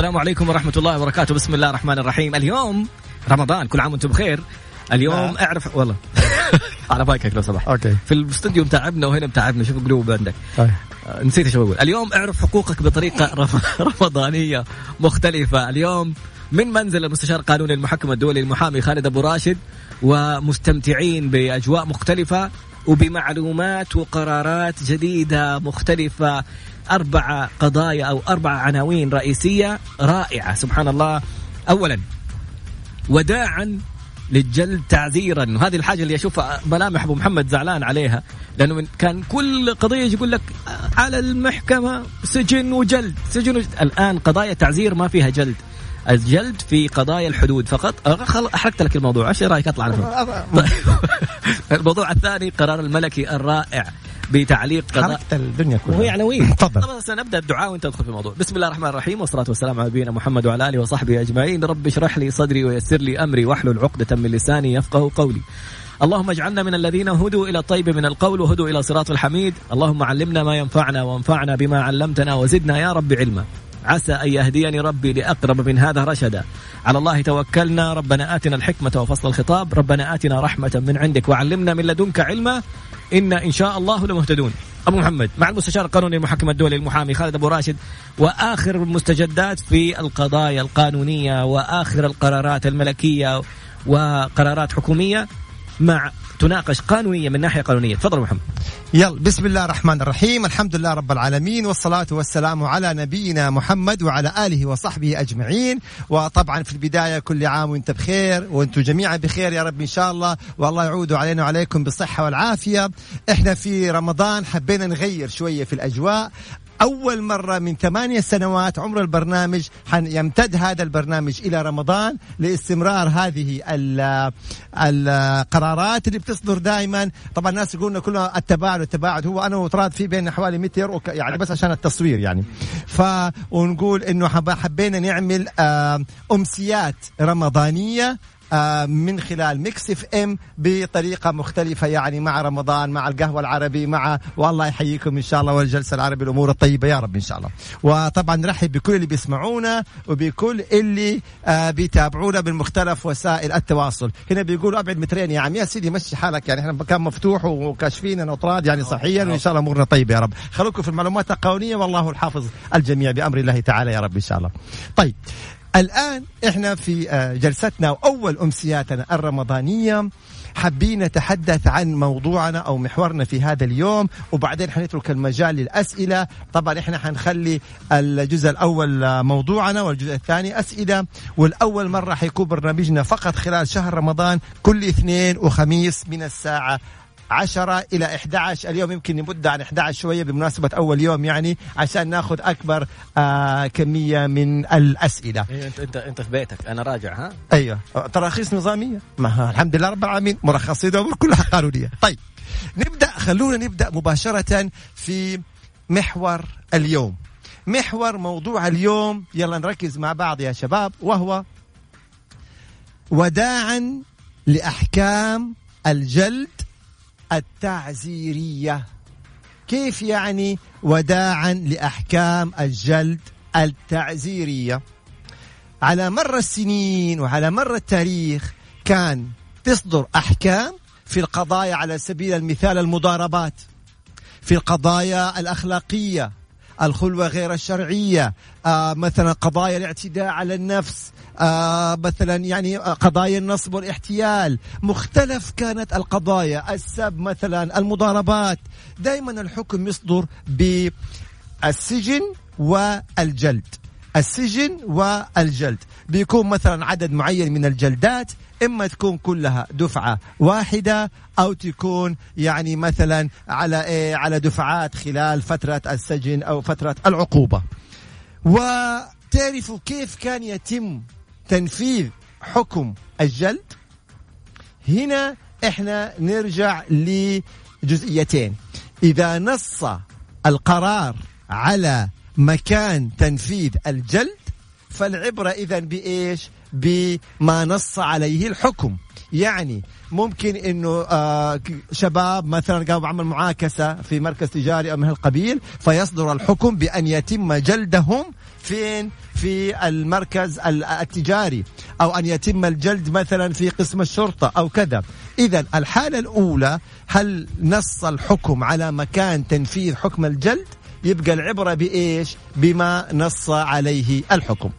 السلام عليكم ورحمة الله وبركاته. بسم الله الرحمن الرحيم. اليوم رمضان كل عام وأنتم بخير. اليوم لا. اعرف والله. على بايكك لو سمحت. أوكي. في الاستوديو متعبنا وهنا متعبنا. شوف قلوب عندك. آه، نسيت إيش بقول. اليوم اعرف حقوقك بطريقة رمضانية مختلفة. اليوم من منزل المستشار القانوني المحكم الدولي المحامي خالد أبو راشد ومستمتعين بأجواء مختلفة وبمعلومات وقرارات جديدة مختلفة. أربع قضايا أو أربع عناوين رئيسية رائعة سبحان الله اولا وداعا للجلد تعذيرا وهذه الحاجة اللي أشوفها ملامح أبو محمد زعلان عليها لأنه كان كل قضية يقول لك على المحكمة سجن وجلد سجن وجلد. الآن قضايا تعزير ما فيها جلد. الجلد في قضايا الحدود فقط. أحرقت لك الموضوع إيش رأيك؟ أطلع طيب. الموضوع الثاني قرار الملكي الرائع. بتعليق قضاء. الدنيا كلها. وهي عناوين. تفضل. طبعا نبدا الدعاء وانت تدخل في الموضوع. بسم الله الرحمن الرحيم والصلاة والسلام على نبينا محمد وعلى آله وصحبه أجمعين. رب اشرح لي صدري ويسر لي أمري واحلل عقدة من لساني يفقه قولي. اللهم اجعلنا من الذين هدوا إلى الطيب من القول وهدوا إلى صراط الحميد. اللهم علمنا ما ينفعنا وانفعنا بما علمتنا وزدنا يا رب علما. عسى أن يهديني ربي لأقرب من هذا رشدا. على الله توكلنا. ربنا آتنا الحكمة وفصل الخطاب. ربنا آتنا رحمة من عندك وعلمنا من لدنك علما. إنا إن شاء الله لمهتدون. أبو محمد مع المستشار القانوني المحكم الدولي المحامي خالد أبو راشد وآخر المستجدات في القضايا القانونية وآخر القرارات الملكية وقرارات حكومية مع تناقش قانونيا من ناحية قانونية. تفضل محمد. يلا بسم الله الرحمن الرحيم. الحمد لله رب العالمين والصلاة والسلام على نبينا محمد وعلى آله وصحبه أجمعين. وطبعا في البداية كل عام وانت بخير وأنتم جميعا بخير يا رب إن شاء الله. والله يعود علينا وعليكم بالصحة والعافية. إحنا في رمضان حبينا نغير شوية في الأجواء. أول مرة من ثمانية سنوات عمر البرنامج يمتد هذا البرنامج إلى رمضان لاستمرار هذه القرارات اللي بتصدر دائما. طبعا الناس يقولون كلها التباعد التباعد هو أنا وطراد في بين حوالي متر يعني بس عشان التصوير يعني. ف ونقول إنه حبينا نعمل أمسيات رمضانية آه، من خلال Mix FM بطريقة مختلفة يعني مع رمضان مع القهوة العربي مع والله يحييكم إن شاء الله والجلسة العربي الأمور الطيبة يا رب إن شاء الله. وطبعا نرحب بكل اللي بيسمعونا وبكل اللي آه بيتابعونا بمختلف وسائل التواصل. هنا بيقولوا أبعد مترين يا عم يا سيدي مشي حالك يعني إحنا مكان مفتوح وكاشفين اطراد يعني صحيا وإن شاء الله أمورنا طيبة يا رب. خلوكم في المعلومات القانونية والله الحافظ الجميع بأمر الله تعالى يا رب إن شاء الله. طيب الآن إحنا في آه، جلستنا وأول أمسياتنا الرمضانية. حابين نتحدث عن موضوعنا أو محورنا في هذا اليوم وبعدين حنترك المجال للأسئلة. طبعا إحنا حنخلي الجزء الأول آه، موضوعنا والجزء الثاني أسئلة والأول مرة حيكون برنامجنا فقط خلال شهر رمضان كل اثنين وخميس من الساعة 10 إلى 11 اليوم يمكن نمد عن 11 شوية بمناسبة أول يوم يعني عشان ناخذ أكبر آه كمية من الأسئلة. إيه انت انت أنت في بيتك. أنا راجع ها؟ أيوه. تراخيص نظامية. ما الحمد لله رب العالمين. مرخصين امور كلها قانونية. طيب نبدأ خلونا نبدأ مباشرة في محور اليوم. محور موضوع اليوم. يلا نركز مع بعض يا شباب وهو وداعا لأحكام الجلد التعزيرية. كيف يعني وداعا لأحكام الجلد التعزيرية؟ على مر السنين وعلى مر التاريخ كان تصدر أحكام في القضايا على سبيل المثال المضاربات في القضايا الأخلاقية الخلوة غير الشرعية آه مثلا قضايا الاعتداء على النفس آه مثلا يعني قضايا النصب والاحتيال. مختلف كانت القضايا. السب مثلا المضاربات. دائما الحكم يصدر بالسجن والجلد. السجن والجلد. بيكون مثلا عدد معين من الجلدات إما تكون كلها دفعة واحدة أو تكون يعني مثلا على إيه على دفعات خلال فترة السجن أو فترة العقوبة. وتعرفوا كيف كان يتم تنفيذ حكم الجلد. هنا إحنا نرجع لجزئيتين. إذا نص القرار على مكان تنفيذ الجلد فالعبرة إذا بإيش؟ بما نص عليه الحكم. يعني ممكن إنه آه شباب مثلا قاموا بعمل معاكسة في مركز تجاري أو من هالقبيل فيصدر الحكم بأن يتم جلدهم فين في المركز التجاري؟ أو أن يتم الجلد مثلا في قسم الشرطة أو كذا. إذا الحالة الأولى هل نص الحكم على مكان تنفيذ حكم الجلد؟ يبقى العبرة بإيش؟ بما نص عليه الحكم.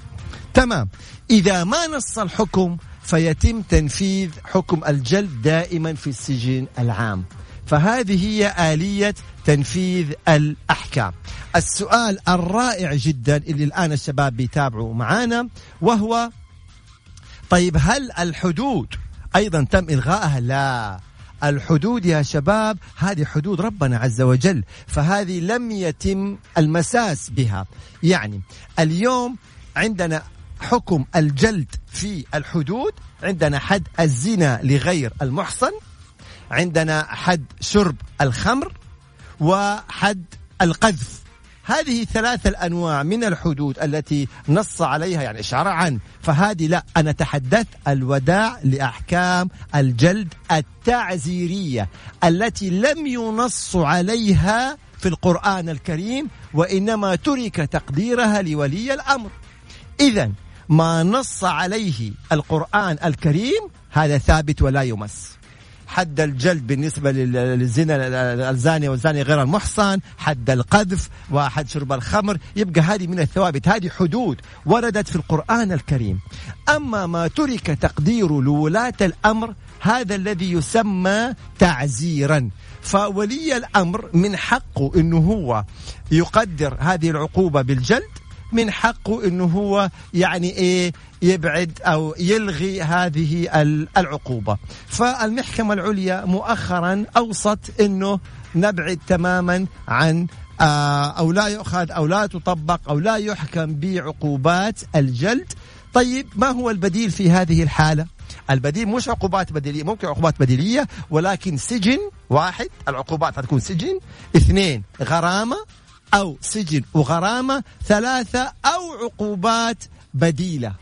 تمام. إذا ما نص الحكم فيتم تنفيذ حكم الجلد دائما في السجن العام. فهذه هي آلية تنفيذ الأحكام. السؤال الرائع جدا اللي الآن الشباب بيتابعوا معانا وهو طيب هل الحدود أيضا تم إلغائها؟ لا. الحدود يا شباب هذه حدود ربنا عز وجل فهذه لم يتم المساس بها. يعني اليوم عندنا حكم الجلد في الحدود عندنا حد الزنا لغير المحصن عندنا حد شرب الخمر وحد القذف. هذه ثلاث الأنواع من الحدود التي نص عليها يعني عن. فهذه لا أنا تحدثت الوداع لأحكام الجلد التعزيرية التي لم ينص عليها في القرآن الكريم وإنما ترك تقديرها لولي الأمر. اذا ما نص عليه القرآن الكريم هذا ثابت ولا يمس. حد الجلد بالنسبة للزنا الزاني والزاني غير المحصن حد القذف وحد شرب الخمر يبقى هذه من الثوابت هذه حدود وردت في القرآن الكريم. أما ما ترك تقدير لولاة الأمر هذا الذي يسمى تعزيرا. فولي الأمر من حقه أنه هو يقدر هذه العقوبة بالجلد من حقه إنه هو يعني إيه يبعد أو يلغي هذه العقوبة. فالمحكمة العليا مؤخرا أوصت إنه نبعد تماما عن آه، أو لا يؤخذ أو لا تطبق أو لا يحكم بعقوبات الجلد. طيب ما هو البديل في هذه الحالة؟ البديل مش عقوبات بديلية ممكن عقوبات بديلية ولكن سجن واحد العقوبات هتكون سجن. اثنين غرامة. أو سجن وغرامة ثلاثة أو عقوبات بديلة.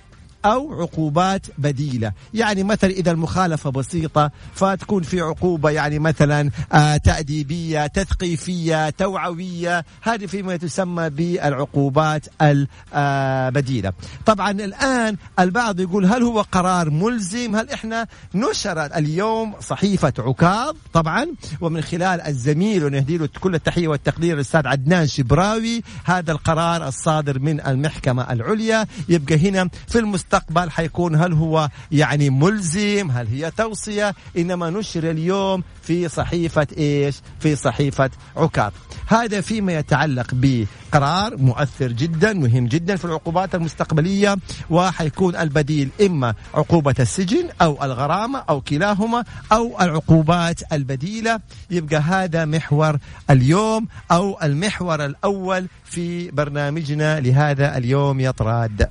أو عقوبات بديلة. يعني مثلا إذا المخالفة بسيطة فتكون في عقوبة يعني مثلا آه تأديبية تثقيفية توعوية. هذه فيما تسمى بالعقوبات البديلة طبعا الآن البعض يقول هل هو قرار ملزم؟ هل إحنا نشر اليوم صحيفة عكاظ؟ طبعا. ومن خلال الزميل ونهدي له كل التحية والتقدير الأستاذ عدنان شبراوي. هذا القرار الصادر من المحكمة العليا. يبقى هنا في المستقبل المستقبل حيكون هل هو يعني ملزم هل هي توصية؟ إنما نشر اليوم في صحيفة إيش؟ في صحيفة عكاظ. هذا فيما يتعلق بقرار مؤثر جدا مهم جدا في العقوبات المستقبلية وحيكون البديل إما عقوبة السجن أو الغرامة أو كلاهما أو العقوبات البديلة. يبقى هذا محور اليوم أو المحور الأول في برنامجنا لهذا اليوم يطراد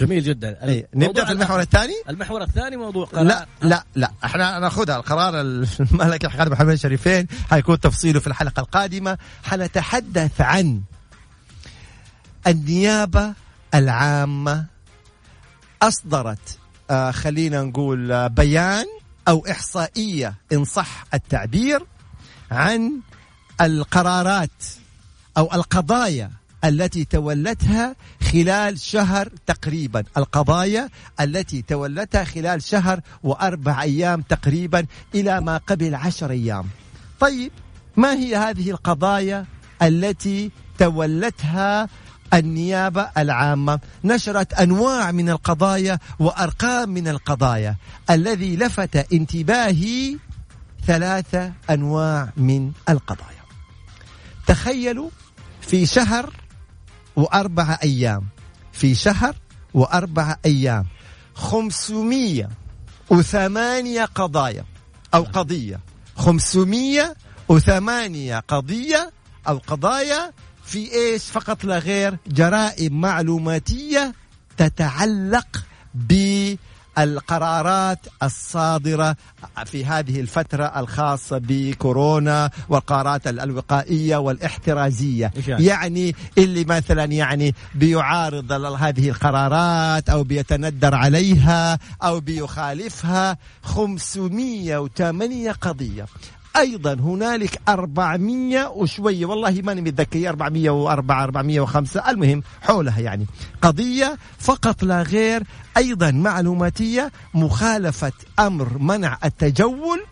جميل جدا. إيه. نبدأ في المحور الثاني؟ المحور الثاني موضوع قرار لا لا. لا إحنا نأخذها. القرار الملك الحقاد محمد الشريفين حيكون تفصيله في الحلقة القادمة. حنتحدث عن النيابة العامة. أصدرت آه خلينا نقول آه بيان أو إحصائية إن صح التعبير عن القرارات أو القضايا التي تولتها خلال شهر تقريبا. القضايا التي تولتها خلال شهر وأربع أيام تقريبا إلى ما قبل عشر أيام. طيب ما هي هذه القضايا التي تولتها النيابة العامة؟ نشرت أنواع من القضايا وأرقام من القضايا. الذي لفت انتباهي ثلاثة أنواع من القضايا. تخيلوا في شهر وأربعة أيام. في شهر وأربعة أيام. خمسمية وثمانية قضايا أو قضية. خمسمية وثمانية قضية أو قضايا في إيش؟ فقط لا غير جرائم معلوماتية تتعلق ب القرارات الصادرة في هذه الفترة الخاصة بكورونا والقرارات الوقائية والاحترازية يعني؟, يعني اللي مثلا يعني بيعارض هذه القرارات أو بيتندر عليها أو بيخالفها 508 قضية أيضا هنالك 400 وشويه والله ماني متذكر 404 405 المهم حولها يعني. قضية فقط لا غير أيضا معلوماتية مخالفة أمر منع التجول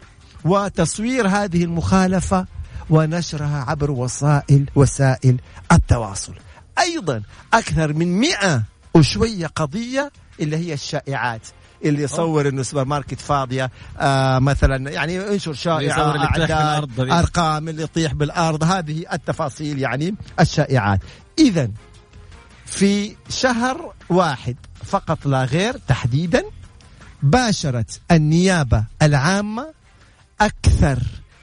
وتصوير هذه المخالفة ونشرها عبر وسائل وسائل التواصل. أيضا أكثر من 100 وشوية قضية اللي هي الشائعات. اللي يصور إنه سوبر ماركت فاضية آه مثلا يعني ينشر شائعة اعداد أرقام اللي يطيح بالأرض. هذه التفاصيل يعني الشائعات. اذا في شهر واحد فقط لا غير تحديدا باشرت النيابة العامة أكثر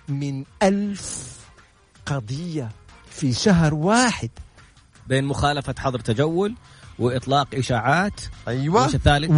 من ألف قضية في شهر واحد. بين مخالفة حظر تجول وإطلاق إشاعات. أيوه. الثالث؟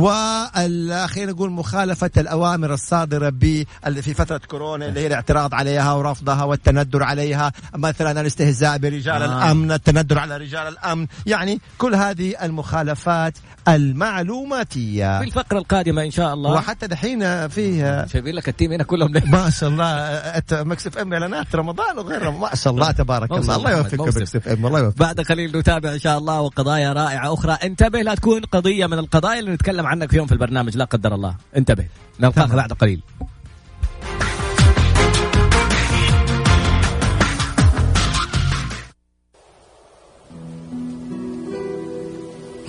خلينا نقول مخالفة الأوامر الصادرة ب في فترة كورونا اللي هي الاعتراض عليها ورفضها والتندر عليها. مثلا الاستهزاء برجال آه. الأمن التندر على رجال الأمن. يعني كل هذه المخالفات المعلوماتية. في الفقرة القادمة إن شاء الله. وحتى دحين فيه شايفين لك ال team هنا كلهم. ما شاء الله. Mix FM إعلانات رمضان وغير ما شاء الله تبارك الله. الله يوفقك Mix F M. الله يوفقك. بعد قليل نتابع إن شاء الله وقضايا رائعة أخرى انتبه لا تكون قضية من القضايا اللي نتكلم عنك في يوم في البرنامج لا قدر الله. انتبه. نلقاك بعد قليل.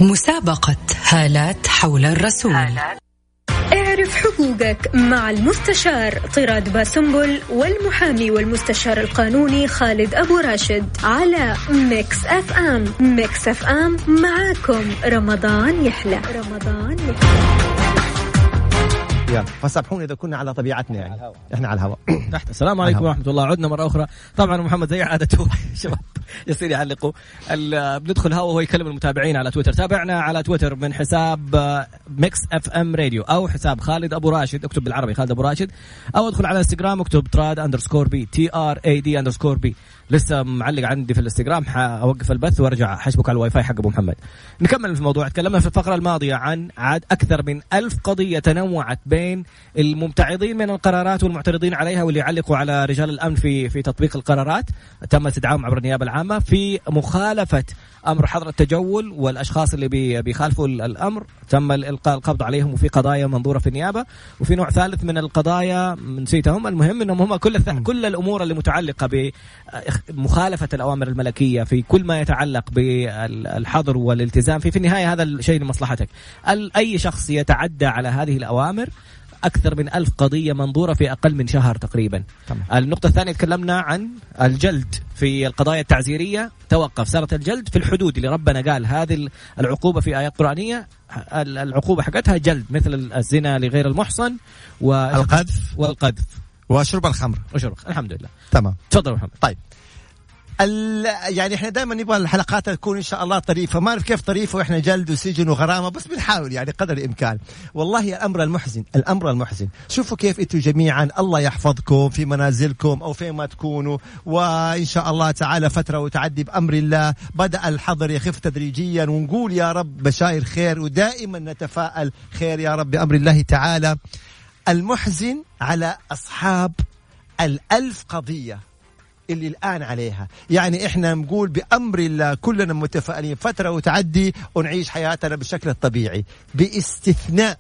مسابقة هالات حول الرسول. هالات. اعرف حقوقك مع المستشار طراد باسنبل والمحامي والمستشار القانوني خالد أبو راشد على Mix FM. Mix FM معاكم. رمضان يحلى. رمضان يحلى. يلا فسامحونا إذا كنا على طبيعتنا يعني. إحنا على الهواء. تحت. السلام عليكم ورحمة الله. عدنا مرة أخرى. طبعا محمد زي عادته شباب يصير يعلقوا بندخل هوا وهو يكلم المتابعين على تويتر. تابعنا على تويتر من حساب Mix FM راديو أو حساب خالد أبو راشد. اكتب بالعربي خالد أبو راشد. أو ادخل على انستغرام اكتب تراد underscore B T R A D underscore B لسه معلق عندي في الانستغرام حوقف البث وأرجع حشبك على الواي فاي حق أبو محمد. نكمل في الموضوع. تكلمنا في الفقرة الماضية عن عاد أكثر من ألف قضية تنوعت بين الممتعضين من القرارات والمعترضين عليها واللي يعلقوا على رجال الأمن في في تطبيق القرارات. تم استدعائهم عبر النيابة العامة في مخالفة أمر حظر التجول والأشخاص اللي بي بيخالفوا الأمر. تم القاء القبض عليهم وفي قضايا منظورة في النيابة. وفي نوع ثالث من القضايا نسيتهم. المهم إنهم هم كل كل الأمور اللي متعلقة بمخالفه الأوامر الملكية في كل ما يتعلق بالحظر والالتزام. في في النهاية هذا الشيء لمصلحتك. أي شخص يتعدى على هذه الأوامر أكثر من ألف قضية منظورة في أقل من شهر تقريبا. طبعا. النقطة الثانية تكلمنا عن الجلد في القضايا التعزيرية. توقف صارت الجلد في الحدود اللي ربنا قال هذه العقوبة في آيات قرآنية العقوبة حقتها جلد مثل الزنا لغير المحصن والقذف والقذف. وشرب الخمر. وشرب الحمد لله. تمام. تفضل محمد. طيب. يعني إحنا دائما نبغى الحلقات تكون إن شاء الله طريفة. ما نعرف كيف طريفة وإحنا جلد وسجن وغرامة بس بنحاول يعني قدر الإمكان. والله الامر المحزن الأمر المحزن. شوفوا كيف أنتم جميعا الله يحفظكم في منازلكم أو فين ما تكونوا. وإن شاء الله تعالى فترة وتعدي بأمر الله. بدأ الحظر يخف تدريجيا. ونقول يا رب بشاير خير ودائما نتفائل خير يا رب بأمر الله تعالى. المحزن على أصحاب الألف قضية. اللي الآن عليها. يعني إحنا نقول بأمر الله كلنا متفائلين. فترة وتعدي ونعيش حياتنا بالشكل الطبيعي. باستثناء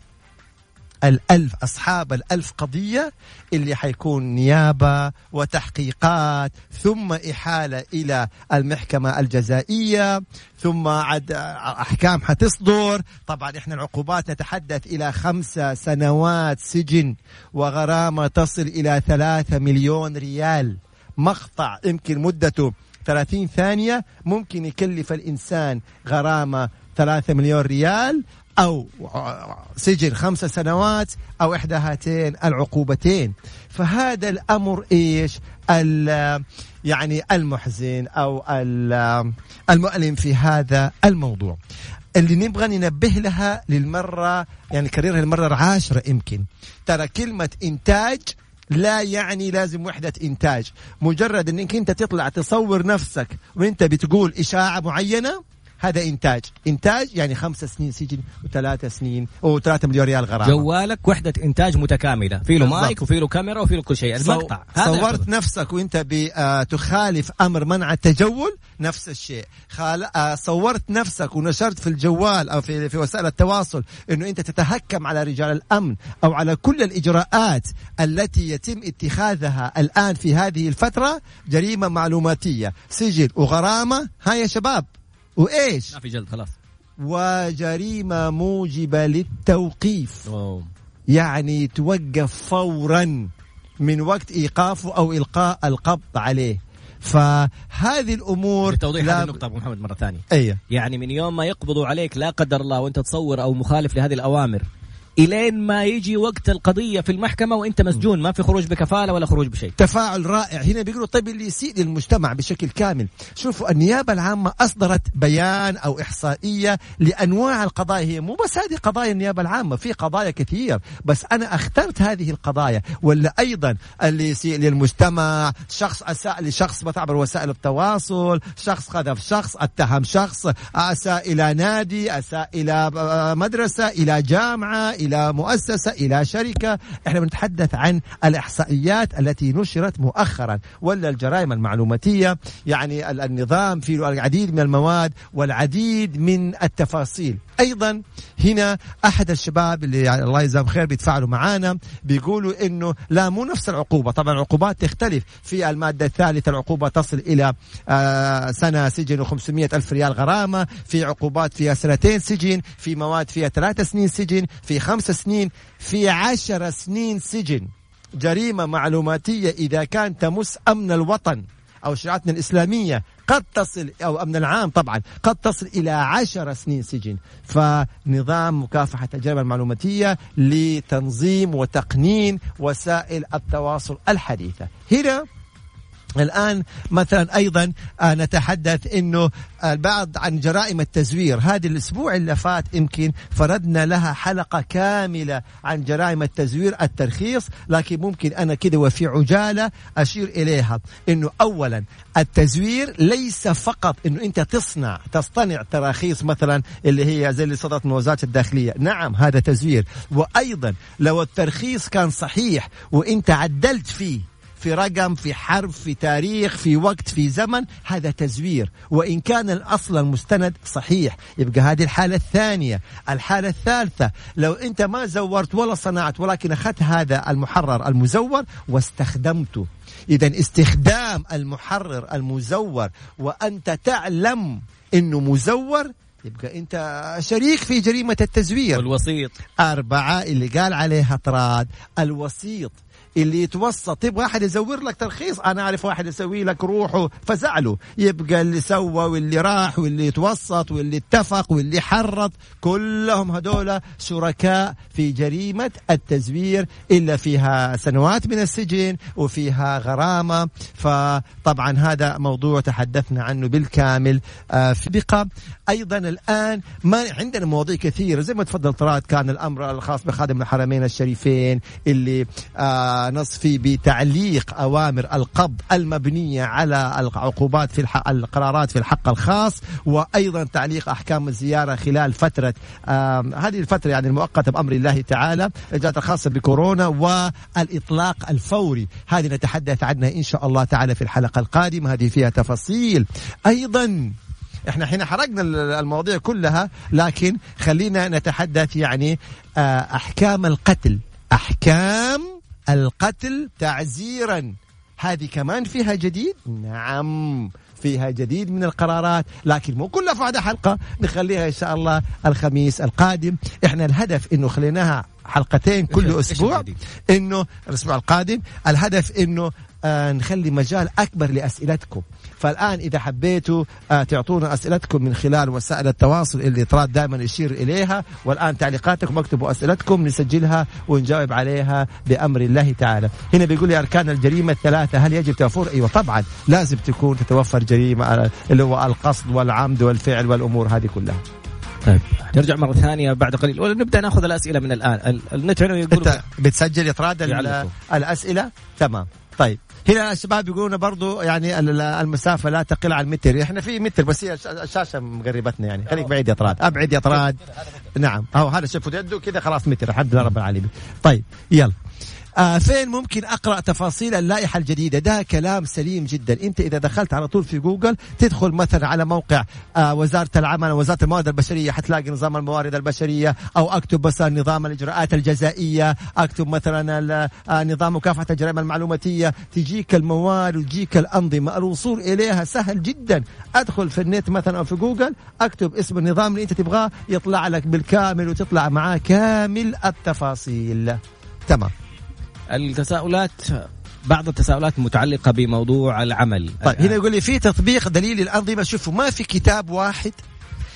الألف أصحاب الألف قضية اللي حيكون نيابة وتحقيقات ثم إحالة إلى المحكمة الجزائية ثم عد أحكام حتصدر. طبعا إحنا العقوبات نتحدث إلى خمسة سنوات سجن وغرامة تصل إلى ثلاثة مليون ريال. مقطع يمكن مدته 30 ثانية. ممكن يكلف الإنسان غرامة 3 مليون ريال أو سجن خمس سنوات أو إحدى هاتين العقوبتين. فهذا الأمر إيش؟ يعني المحزن أو المؤلم في هذا الموضوع. اللي نبغى ننبه لها للمرة يعني كررها المرة العاشرة يمكن. ترى كلمة إنتاج لا يعني لازم وحدة إنتاج. مجرد أنك أنت تطلع تصور نفسك وأنت بتقول إشاعة معينة هذا إنتاج. إنتاج يعني خمس سنين سجن وثلاث سنين وثلاثة مليون ريال غرامة. جوالك وحدة إنتاج متكاملة. في له مايك وفي له كاميرا وفي له كل شيء. المقطع. صورت نفسك وأنت بتخالف أمر منع التجول؟ نفس الشيء. خال... آه، صورت نفسك ونشرت في الجوال أو في في وسائل التواصل إنه أنت تتهكم على رجال الأمن أو على كل الإجراءات التي يتم اتخاذها الآن في هذه الفترة جريمة معلوماتية سجن وغرامة. ها يا شباب. وإيش؟ ما في جلد خلاص. وجريمة موجبة للتوقيف. أوه. يعني توقف فورا من وقت إيقافه أو إلقاء القبض عليه. فهذه الأمور لتوضيح لا... هذه النقطة أبو محمد مرة ثانية. أيوه. يعني من يوم ما يقبضوا عليك لا قدر الله وأنت تصور أو مخالف لهذه الأوامر إلين ما يجي وقت القضية في المحكمة وأنت مسجون ما في خروج بكفالة ولا خروج بشيء. تفاعل رائع. هنا بيقولوا طيب اللي يسيء للمجتمع بشكل كامل. شوفوا النيابة العامة أصدرت بيان أو إحصائية لأنواع القضايا. هي مو بس هذه قضايا النيابة العامة في قضايا كثير. بس أنا أخترت هذه القضايا. ولا أيضا اللي يسيء للمجتمع شخص أساء لشخص عبر وسائل التواصل شخص قذف شخص أتهم شخص أساء إلى نادي أساء إلى مدرسة إلى جامعة إلى مؤسسة إلى شركة. إحنا بنتحدث عن الإحصائيات التي نشرت مؤخرا. ولا الجرائم المعلوماتية يعني النظام فيه العديد من المواد والعديد من التفاصيل. أيضا هنا أحد الشباب اللي الله يجزاهم خير بيتفاعلوا معانا بيقولوا إنه لا مو نفس العقوبة. طبعا العقوبات تختلف. في المادة الثالثة العقوبة تصل إلى آه، سنة سجن و500 ألف ريال غرامة. في عقوبات فيها سنتين سجن. في مواد فيها ثلاث سنين سجن. في خمس سنين في عشر سنين سجن. جريمة معلوماتية إذا كان تمس أمن الوطن أو شريعتنا الإسلامية. قد تصل أو أمن العام طبعا. قد تصل إلى عشر سنين سجن. فنظام مكافحة الجريمة المعلوماتية لتنظيم وتقنين وسائل التواصل الحديثة. هنا الآن مثلا أيضا آه، نتحدث أنه البعض عن جرائم التزوير. هذه الأسبوع اللي فات يمكن فردنا لها حلقة كاملة عن جرائم التزوير الترخيص لكن ممكن أنا كده وفي عجالة أشير إليها. أنه أولا التزوير ليس فقط أنه أنت تصنع تصطنع تراخيص مثلا اللي هي زي اللي صدرت من وزارة الداخلية. نعم هذا تزوير. وأيضا لو الترخيص كان صحيح وأنت عدلت فيه في رقم في حرف في تاريخ في وقت في زمن هذا تزوير. وإن كان الأصل المستند صحيح. يبقى هذه الحالة الثانية. الحالة الثالثة لو أنت ما زورت ولا صنعت ولكن أخذت هذا المحرر المزور واستخدمته إذا استخدام المحرر المزور وأنت تعلم أنه مزور يبقى أنت شريك في جريمة التزوير. والوسيط. أربعة اللي قال عليها طراد. الوسيط. اللي يتوسط. تبغى احد يزور لك ترخيص أنا أعرف واحد يسوي لك روحه. فزعله يبقى اللي سوى واللي راح واللي يتوسط واللي اتفق واللي حرط كلهم هذول شركاء في جريمة التزوير. إلا فيها سنوات من السجن وفيها غرامة. فطبعا هذا موضوع تحدثنا عنه بالكامل. آه، في بقى أيضا الآن ما عندنا مواضيع كثيرة. زي ما تفضل طراد كان الأمر الخاص بخادم الحرمين الشريفين اللي آه نصفي بتعليق أوامر القبض المبنية على العقوبات في الحق القرارات في الحق الخاص وأيضا تعليق أحكام الزيارة خلال فترة هذه الفترة يعني المؤقتة بأمر الله تعالى الإجراءات الخاصة بكورونا والإطلاق الفوري. هذه نتحدث عنها إن شاء الله تعالى في الحلقة القادمة. هذه فيها تفاصيل. أيضا إحنا حين حرقنا المواضيع كلها لكن خلينا نتحدث يعني آه، أحكام القتل. أحكام القتل تعزيرا. هذه كمان فيها جديد؟ نعم فيها جديد من القرارات. لكن مو كلها في هذا حلقة نخليها إن شاء الله الخميس القادم. إحنا الهدف إنه خليناها حلقتين كل أسبوع. إنه الأسبوع القادم. الهدف إنه آه نخلي مجال أكبر لأسئلتكم. فالآن إذا حبيتوا آه تعطونا أسئلتكم من خلال وسائل التواصل اللي طراد دائما يشير إليها. والآن تعليقاتكم اكتبوا أسئلتكم نسجلها ونجاوب عليها بأمر الله تعالى. هنا بيقول لي أركان الجريمة الثلاثة هل يجب توفر أيوة طبعا لازم تكون تتوفر جريمة آه، اللي هو القصد والعمد والفعل والأمور هذه كلها. طيب. نرجع مرة ثانية بعد قليل. ونبدأ نأخذ الأسئلة من الآن. النت هنا يقول أنت بتسجل يا طراد الأسئلة؟ تمام. طيب. هنا الشباب يقولون برضو يعني المسافة لا تقل عن متر. إحنا في متر بس هي الشاشة مقربتنا يعني. خليك بعيد يا طراد. أبعد يا طراد. نعم. أهو هذا شوفوا يده كذا خلاص متر. الحمد لله رب العالمين طيب يلا. آه فين ممكن أقرأ تفاصيل اللائحة الجديدة؟ ده كلام سليم جدا. أنت إذا دخلت على طول في جوجل تدخل مثلا على موقع آه وزارة العمل وزارة الموارد البشرية حتلاقي نظام الموارد البشرية أو أكتب مثلا نظام الإجراءات الجزائية أكتب مثلا آه نظام مكافحة الجرائم المعلوماتية. تجيك الموارد وتجيك الأنظمة. الوصول إليها سهل جدا. أدخل في النت مثلا أو في جوجل أكتب اسم النظام اللي أنت تبغاه يطلع لك بالكامل وتطلع معاه كامل التفاصيل. تمام. التساؤلات بعض التساؤلات متعلقة بموضوع العمل. طيب هنا يقول لي في تطبيق دليل الأنظمة شوفوا ما في كتاب واحد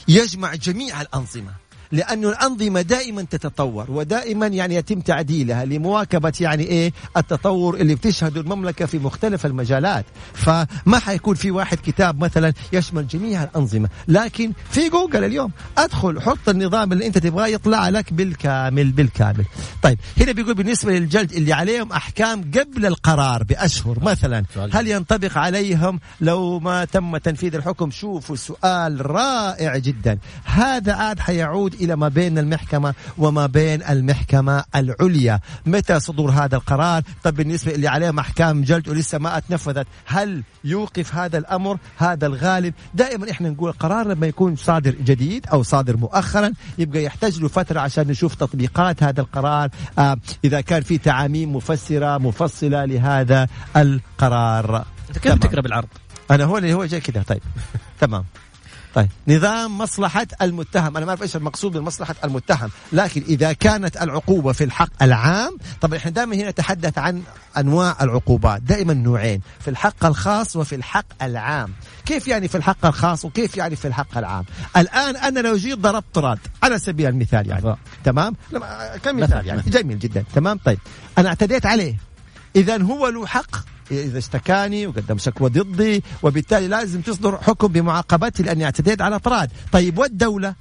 يجمع جميع الأنظمة. لأنه الأنظمة دائما تتطور ودائما يعني يتم تعديلها لمواكبة يعني إيه التطور اللي بتشهده المملكة في مختلف المجالات. فما حيكون في واحد كتاب مثلا يشمل جميع الأنظمة لكن في جوجل اليوم. أدخل حط النظام اللي أنت تبغاه يطلع لك بالكامل بالكامل. طيب هنا بيقول بالنسبة للجلد اللي عليهم أحكام قبل القرار بأشهر مثلا. هل ينطبق عليهم؟ لو ما تم تنفيذ الحكم شوفوا سؤال رائع جدا. هذا عاد حيعود إلى ما بين المحكمة وما بين المحكمة العليا. متى صدور هذا القرار؟ طب بالنسبة اللي عليهم احكام جلد ولسه ما أتنفذت. هل يوقف هذا الأمر؟ هذا الغالب. دائما إحنا نقول القرار لما يكون صادر جديد أو صادر مؤخرا يبقى يحتاج له فترة عشان نشوف تطبيقات هذا القرار. آه إذا كان في تعاميم مفسرة مفصلة لهذا القرار. أنت كيف تقرأ بالعرض؟ أنا هو اللي هو جاي كذا طيب. تمام. طيب. نظام مصلحة المتهم. أنا ما أعرف إيش المقصود بمصلحة المتهم لكن إذا كانت العقوبة في الحق العام طبعا إحنا دائما هنا نتحدث عن أنواع العقوبات دائما نوعين في الحق الخاص وفي الحق العام. كيف يعني في الحق الخاص وكيف يعني في الحق العام؟ الآن أنا لو جيت ضربت راد على سبيل المثال يعني أه. تمام؟ كمثال يعني. جميل جدا تمام؟ طيب. أنا اعتديت عليه. إذا هو له حق إذا اشتكاني وقدم شكوى ضدي وبالتالي لازم تصدر حكم بمعاقبتي لأني اعتديت على اطراد طيب والدولة؟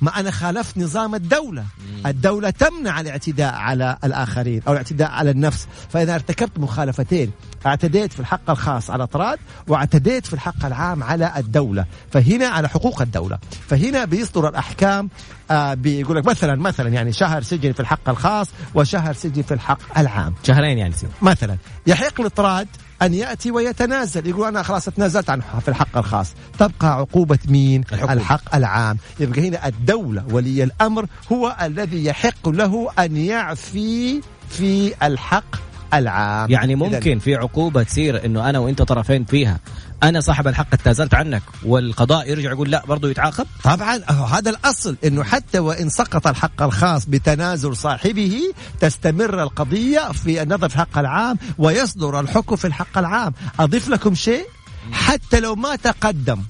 ما أنا خالفت نظام الدولة. الدولة تمنع الاعتداء على الآخرين أو الاعتداء على النفس. فإذا ارتكبت مخالفتين اعتديت في الحق الخاص على أطراد واعتديت في الحق العام على الدولة. فهنا على حقوق الدولة. فهنا بيصدر الأحكام آه بيقول لك مثلا مثلا يعني شهر سجن في الحق الخاص وشهر سجن في الحق العام. شهرين يعني سيب. مثلا يحق الاطراد أن يأتي ويتنازل. يقول أنا خلاص تنازلت عن في الحق الخاص. تبقى عقوبة مين؟ الحكم. الحق العام. يبقى هنا الدولة ولي الأمر هو الذي يحق له أن يعفي في الحق العام يعني ممكن في عقوبة تصير إنه أنا وإنت طرفين فيها. أنا صاحب الحق تنازلت عنك والقضاء يرجع يقول لا برضه يتعاقب؟ طبعا هذا الأصل إنه حتى وإن سقط الحق الخاص بتنازل صاحبه تستمر القضية في النظر في الحق العام ويصدر الحكم في الحق العام. أضيف لكم شيء؟ حتى لو ما تقدم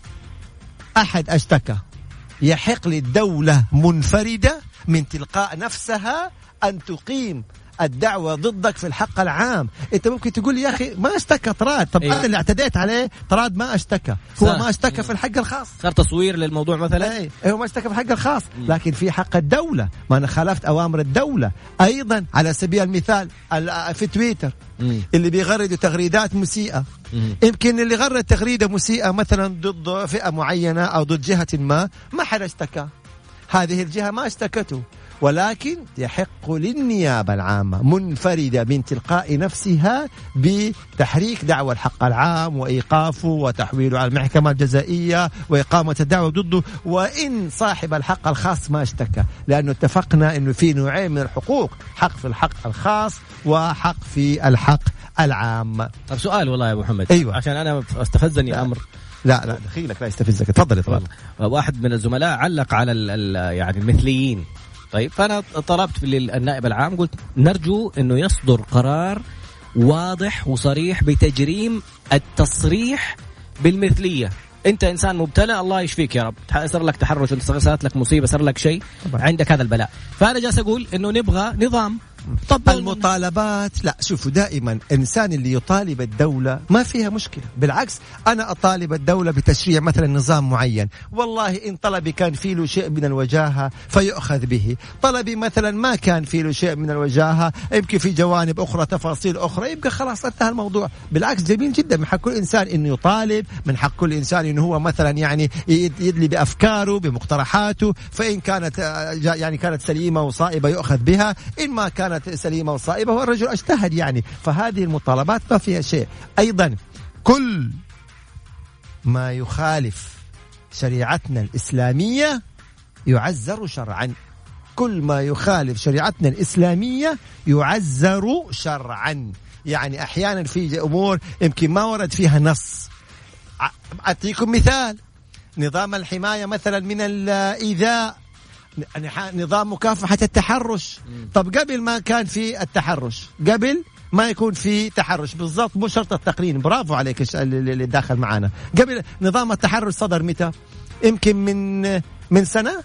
أحد أشتكى يحق للدولة منفردة من تلقاء نفسها أن تقيم الدعوة ضدك في الحق العام. انت ممكن تقول يا أخي ما اشتكى طراد طب إيه؟ أنا اللي اعتديت عليه طراد ما اشتكى. هو ما اشتكى في الحق الخاص. صار تصوير للموضوع مثلا؟ إيه. هو ما اشتكى في الحق الخاص. لكن في حق الدولة. ما أنا خالفت أوامر الدولة. أيضا على سبيل المثال في تويتر اللي بيغردوا تغريدات مسيئة. يمكن اللي غرد تغريدة مسيئة مثلا ضد فئة معينة أو ضد جهة ما ما حد اشتكى. هذه الجهة ما اشتكته. ولكن يحق للنيابة العامة منفردة من تلقاء نفسها بتحريك دعوى الحق العام وإيقافه وتحويله على المحكمة الجزائية وإقامة الدعوة ضده. وإن صاحب الحق الخاص ما اشتكى لأنه اتفقنا أنه في نوعين من الحقوق حق في الحق الخاص وحق في الحق العام. طب سؤال والله يا أبو محمد. أيوة. عشان أنا استفزني أمر. لا لا دخيلك لا يستفزك. تفضل تفضل واحد من الزملاء علق على يعني المثليين. طيب فأنا طلبت للنائب العام قلت نرجو إنه يصدر قرار واضح وصريح بتجريم التصريح بالمثلية. أنت إنسان مبتلى الله يشفيك يا رب. صار لك تحرش انت صارت لك مصيبة صار لك شيء. عندك هذا البلاء. فأنا جالس أقول إنه نبغى نظام طب المطالبات لا شوفوا دائما الانسان اللي يطالب الدولة ما فيها مشكلة. بالعكس أنا أطالب الدولة بتشريع مثلا نظام معين. والله إن طلبي كان في له شيء من الوجاهة فيؤخذ به. طلبي مثلا ما كان في له شيء من الوجاهة يمكن في جوانب أخرى تفاصيل أخرى يبقى خلاص انتهى الموضوع. بالعكس جميل جدا من حق كل إنسان إنه يطالب من حق كل إنسان إنه هو مثلا يعني يدلي بأفكاره بمقترحاته فإن كانت يعني كانت سليمة وصائبة يؤخذ بها. إن ما كانت سليمه وصائبه هو الرجل اجتهد يعني. فهذه المطالبات ما فيها شيء. أيضا كل ما يخالف شريعتنا الإسلامية يعزر شرعا. كل ما يخالف شريعتنا الإسلامية يعزر شرعا. يعني أحيانا في أمور يمكن ما ورد فيها نص. أعطيكم مثال. نظام الحماية مثلا من الإيذاء. نظام مكافحة التحرش. طب قبل ما كان في التحرش قبل ما يكون في تحرش بالضبط مو شرط التقنين برافو عليك اللي داخل معنا قبل نظام التحرش صدر متى؟ يمكن من من سنة؟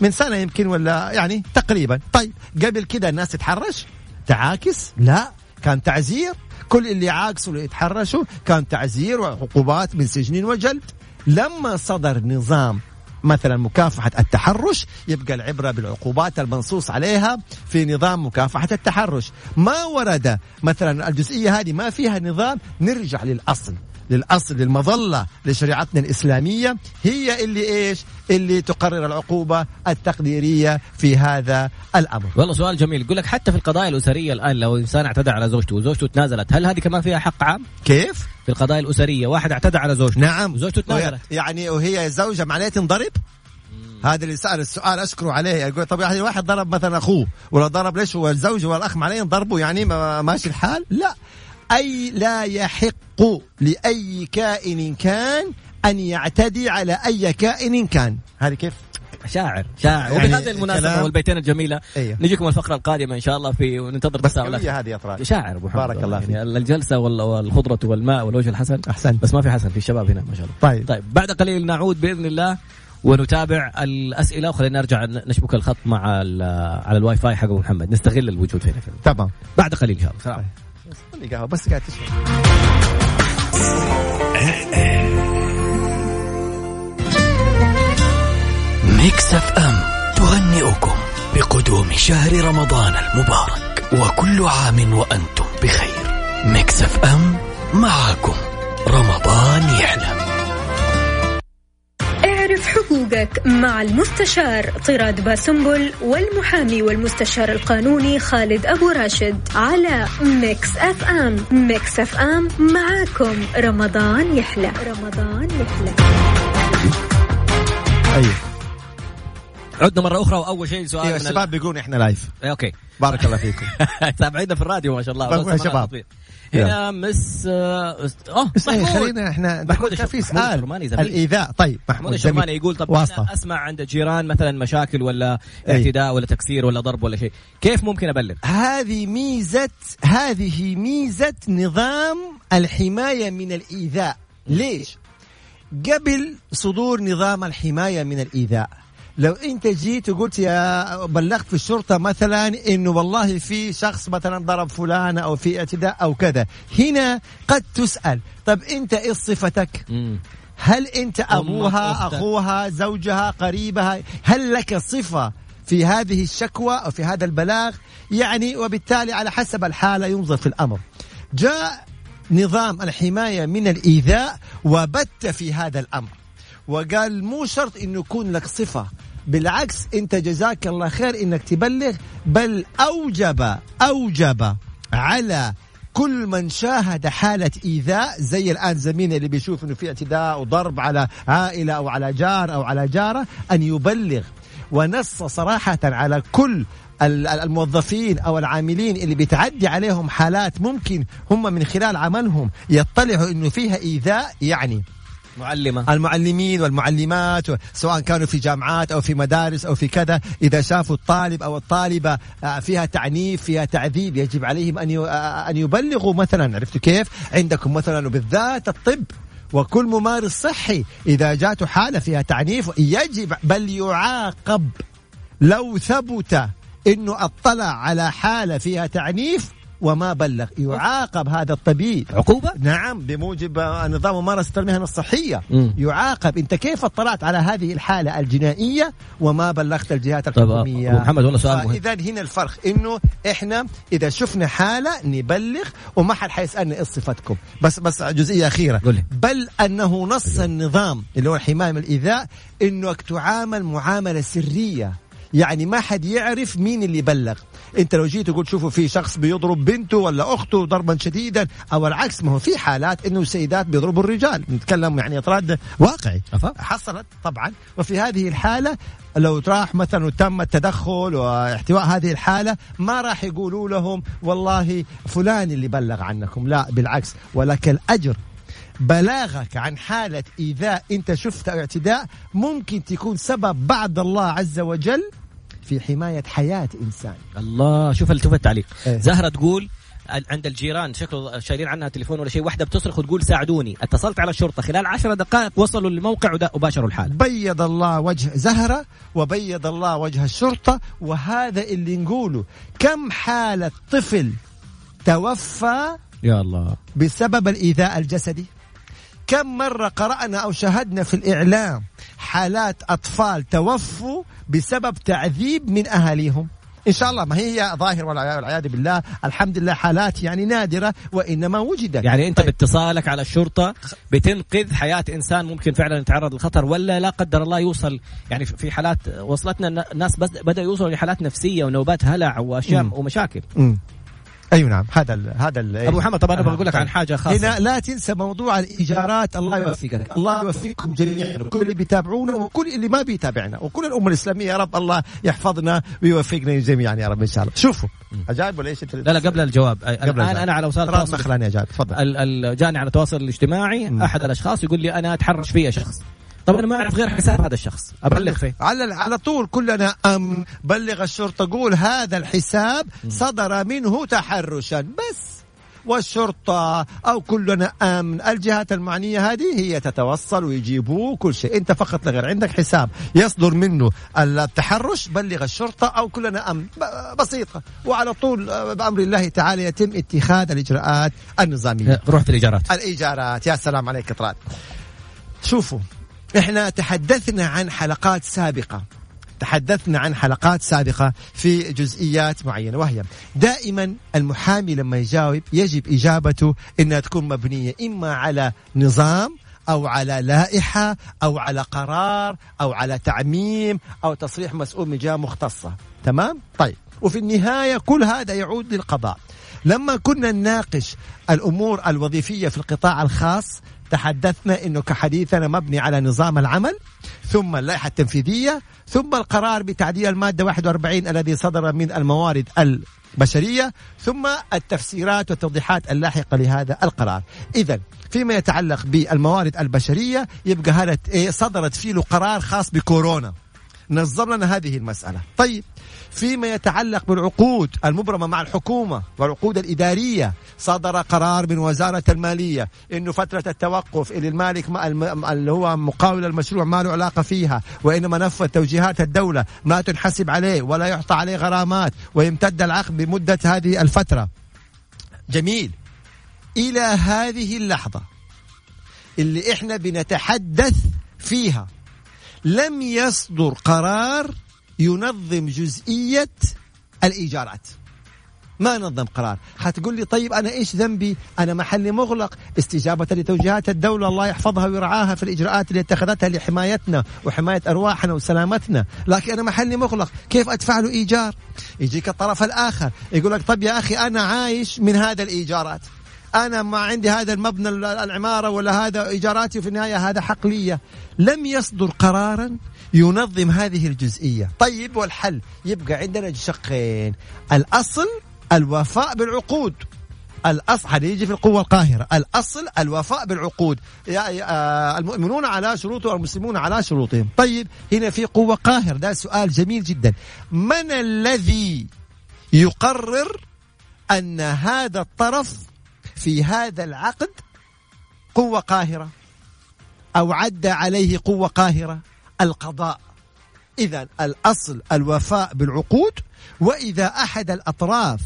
من سنة يمكن ولا يعني تقريبا. طيب قبل كده الناس تتحرش؟ تعاكس؟ لا. كان تعزير؟ كل اللي عاكسوا اللي يتحرشوا كان تعزير وعقوبات من سجن وجلد. لما صدر نظام مثلا مكافحة التحرش يبقى العبرة بالعقوبات المنصوص عليها في نظام مكافحة التحرش. ما ورد مثلا الجزئية هذه ما فيها نظام نرجع للأصل. للأصل للمظلة لشريعتنا الإسلامية هي اللي إيش؟ اللي تقرر العقوبة التقديرية في هذا الأمر. والله سؤال جميل يقول لك حتى في القضايا الأسرية الآن لو إنسان اعتدى على زوجته وزوجته تنازلت هل هذه كمان فيها حق عام؟ كيف؟ في القضايا الأسرية واحد اعتدى على زوجته نعم وزوجته تنازلت يعني وهي زوجة معناها تنضرب؟ هذا اللي سأل السؤال أشكره عليه يقول طب يعني واحد ضرب مثلا أخوه ولا ضرب ليش هو الزوج والأخ معناه ضربوا يعني ماشي الحال لا أي لا يحق لأي كائن كان أن يعتدي على أي كائن كان. هذه كيف؟ شاعر شاعر. يعني وبهذه المناسبة والبيتين الجميلة أيوه. نجيكم الفقرة القادمة إن شاء الله في وننتظر تساؤلات. بس هذه اطراف شاعر أبو بارك الله فيك. يعني الجلسه والخضرة والماء والوجه الحسن. احسن بس ما في حسن في الشباب هنا ما شاء الله. طيب. طيب بعد قليل نعود بإذن الله ونتابع الأسئلة. وخلينا نرجع نشبك الخط مع على الواي فاي حق محمد. نستغل الوجود هنا. تمام. بعد قليل إن شاء الله. طيب. قهوة بس قاعد تشرب Mix FM تهنئكم بقدوم شهر رمضان المبارك وكل عام وأنتم بخير Mix FM معاكم رمضان يحلى اعرف حقوقك مع المستشار طراد باسنبل والمحامي والمستشار القانوني خالد أبو راشد على Mix FM. Mix FM معاكم. رمضان يحلى. رمضان يحلى. أيوه عدنا مرة أخرى وأول شيء سؤال أيوه الشباب بيقولون إحنا live إيه، okay. بارك الله فيكم. تابعينا في الراديو ما شاء الله. يا شباب. هنا مس آه محمود. خلينا إحنا محمود في سؤال. الإيذاء. طيب محمود الشرماني يقول طب أنا أسمع عند الجيران مثلا مشاكل ولا اعتداء ولا تكسير ولا ضرب ولا شيء. كيف ممكن أبلغ؟ هذه ميزة هذه ميزة نظام الحماية من الإيذاء. ليش؟ قبل صدور نظام الحماية من الإيذاء. لو انت جيت وقلت يا بلغت في الشرطة مثلا إنه والله في شخص مثلا ضرب فلان أو في اعتداء أو كذا هنا قد تسأل. طب أنت إيش صفتك؟ هل أنت أبوها أخوها زوجها قريبها؟ هل لك صفة في هذه الشكوى أو في هذا البلاغ؟ يعني وبالتالي على حسب الحالة ينظر في الأمر. جاء نظام الحماية من الإيذاء وبت في هذا الأمر. وقال مو شرط إنه يكون لك صفة. بالعكس انت جزاك الله خير انك تبلغ بل أوجب أوجب على كل من شاهد حالة إيذاء زي الآن زميلنا اللي بيشوف إنه في اعتداء وضرب على عائلة أو على جار أو على جارة أن يبلغ. ونص صراحة على كل الموظفين أو العاملين اللي بتعدي عليهم حالات ممكن هم من خلال عملهم يطلعوا إنه فيها إيذاء يعني معلمة المعلمين والمعلمات سواء كانوا في جامعات أو في مدارس أو في كذا إذا شافوا الطالب أو الطالبة آه، فيها تعنيف فيها تعذيب يجب عليهم أن آه، أن يبلغوا مثلا عرفتوا كيف؟ عندكم مثلا وبالذات الطب وكل ممارس صحي إذا جاته حالة فيها تعنيف يجب بل يعاقب. لو ثبت إنه أطلع على حالة فيها تعنيف وما بلغ. يعاقب هذا الطبيب. عقوبة؟ نعم بموجب نظام ممارسة المهن الصحية. مم. يعاقب. أنت كيف اطلعت على هذه الحالة الجنائية وما بلغت الجهات الحكومية؟ أبو محمد والله سؤال مهم. إذا هنا الفرق إنه إحنا إذا شفنا حالة نبلغ وما حد حيسألنا إيش صفتكم. بس بس جزئية أخيرة. قولي. بل أنه نص النظام اللي هو الحماية من الإيذاء إنك تعامل معاملة سرية. يعني ما حد يعرف مين اللي بلغ. انت لو جيت تقول شوفوا في شخص بيضرب بنته ولا أخته ضربا شديدا أو العكس ما هو في حالات إنه السيدات بيضربوا الرجال. نتكلم يعني إطراد واقعي؟ حصلت طبعا. وفي هذه الحالة لو راح مثلا وتم التدخل واحتواء هذه الحالة ما راح يقولوا لهم والله فلان اللي بلغ عنكم. لا بالعكس. ولك الأجر بلاغك عن حالة إيذاء أنت شفت أو اعتداء ممكن تكون سبب بعد الله عز وجل في حماية حياة إنسان. الله شوف شوف التعليق. إيه. زهرة تقول عند الجيران شكله شايلين عنها تليفون ولا شيء واحدة بتصرخ وتقول ساعدوني. اتصلت على الشرطة خلال عشر دقائق وصلوا للموقع وباشروا الحاله بيض الله وجه زهرة وبيض الله وجه الشرطة وهذا اللي نقوله. كم حالة طفل توفى يا الله. بسبب الإيذاء الجسدي؟ كم مرة قرأنا أو شاهدنا في الإعلام حالات أطفال توفوا بسبب تعذيب من أهاليهم إن شاء الله ما هي ظاهر والعياذ بالله الحمد لله حالات يعني نادرة وإنما وجدت يعني أنت طيب. باتصالك على الشرطة بتنقذ حياة إنسان ممكن فعلا يتعرض للخطر ولا لا قدر الله يوصل يعني في حالات وصلتنا ن- ناس بس بدا يوصلوا لحالات نفسية ونوبات هلع وأشياء. ومشاكل مم. أيوه نعم هذا ال هذا ال أبو محمد طبعا أنا آه، بقول لك. عن حاجة خاصة. هنا لا تنسى موضوع الإيجارات الله يوفقك. الله يوفقكم جميعا وكل اللي بيتابعونا وكل اللي ما بيتابعنا وكل الأمة الإسلامية يا رب الله يحفظنا ويوفقنا جميعا يا رب إن شاء الله. شوفوا أجايب ولا إيش لا لا قبل الجواب. الان الجواب. أنا على وسائل التواصل. مخلاني اجايب تفضل. جاني على التواصل الاجتماعي. أحد الأشخاص يقول لي أنا أتحرش فيا شخص. طب أنا ما أعرف غير حساب هذا الشخص. أبلغ فيه. على على طول كلنا امن بلغ الشرطة قول هذا الحساب صدر منه تحرشا. بس. والشرطة أو كلنا أمن الجهات المعنية هذه هي تتوصل ويجيبوه كل شيء. أنت فقط لغير عندك حساب. يصدر منه التحرش بلغ الشرطة أو كلنا أمن بسيطة. وعلى طول آه، بأمر الله تعالى يتم اتخاذ الإجراءات النظامية. روح في الايجارات الإيجارات يا سلام عليك طراد شوفوا إحنا تحدثنا عن حلقات سابقة. تحدثنا عن حلقات سابقة في جزئيات معينة وهي دائما المحامي لما يجاوب يجب إجابته إنها تكون مبنية إما على نظام أو على لائحة أو على قرار أو على تعميم أو تصريح مسؤول من جهة مختصة. تمام؟ طيب. وفي النهاية كل هذا يعود للقضاء. لما كنا نناقش الأمور الوظيفية في القطاع الخاص تحدثنا إنه كحديثنا مبني على نظام العمل ثم اللائحة التنفيذية ثم القرار بتعديل المادة 41 الذي صدر من الموارد البشرية ثم التفسيرات والتوضيحات اللاحقة لهذا القرار. اذا فيما يتعلق بالموارد البشرية يبقى هذا إيه صدرت فيه قرار خاص بكورونا. نظم لنا هذه المسألة طيب فيما يتعلق بالعقود المبرمة مع الحكومة والعقود الإدارية. صدر قرار من وزارة المالية أنه فترة التوقف اللي المالك ما الم- اللي هو مقاول المشروع ما له علاقة فيها وإنما نفذ توجيهات الدولة ما تنحسب عليه ولا يعطى عليه غرامات ويمتد العقد بمدة هذه الفترة. جميل. إلى هذه اللحظة اللي إحنا بنتحدث فيها لم يصدر قرار ينظم جزئية الإيجارات. ما نظم قرار. حتقول لي طيب أنا إيش ذنبي؟ أنا محلي مغلق. استجابة لتوجيهات الدولة الله يحفظها ويرعاها في الإجراءات اللي اتخذتها لحمايتنا وحماية أرواحنا وسلامتنا. لكن أنا محلي مغلق. كيف أدفع له إيجار؟ يجيك الطرف الآخر. يقول لك طب يا أخي أنا عايش من هذا الإيجارات. أنا ما عندي هذا المبنى العمارة ولا هذا إيجاراتي وفي النهاية هذا حق لي. لم يصدر قرارا ينظم هذه الجزئية. طيب والحل؟ يبقى عندنا شقين. الأصل الوفاء بالعقود. الأصل هنيجي في القوة القاهرة. الأصل الوفاء بالعقود. يا يا- آه، المؤمنون على شروطهم والمسلمون على شروطهم. طيب هنا في قوة قاهرة. ده سؤال جميل جدا. من الذي يقرر أن هذا الطرف في هذا العقد قوة قاهرة؟ أو عدى عليه قوة قاهرة؟ القضاء. إذا الأصل الوفاء بالعقود وإذا أحد الأطراف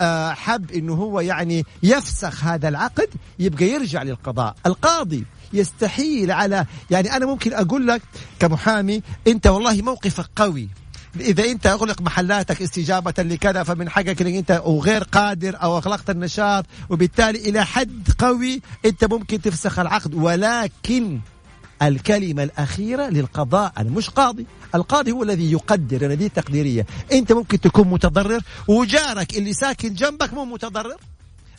آه، حب إنه هو يعني يفسخ هذا العقد يبقى يرجع للقضاء. القاضي يستحيل على يعني أنا ممكن أقول لك كمحامي أنت والله موقفك قوي. إذا أنت أغلق محلاتك استجابة لكذا فمن حقك إنك أنت وغير قادر أو أغلقت النشاط وبالتالي إلى حد قوي أنت ممكن تفسخ العقد. ولكن الكلمة الأخيرة للقضاء أنا مش قاضي. القاضي هو الذي يقدر أنا دي تقديرية أنت ممكن تكون متضرر وجارك اللي ساكن جنبك مو متضرر.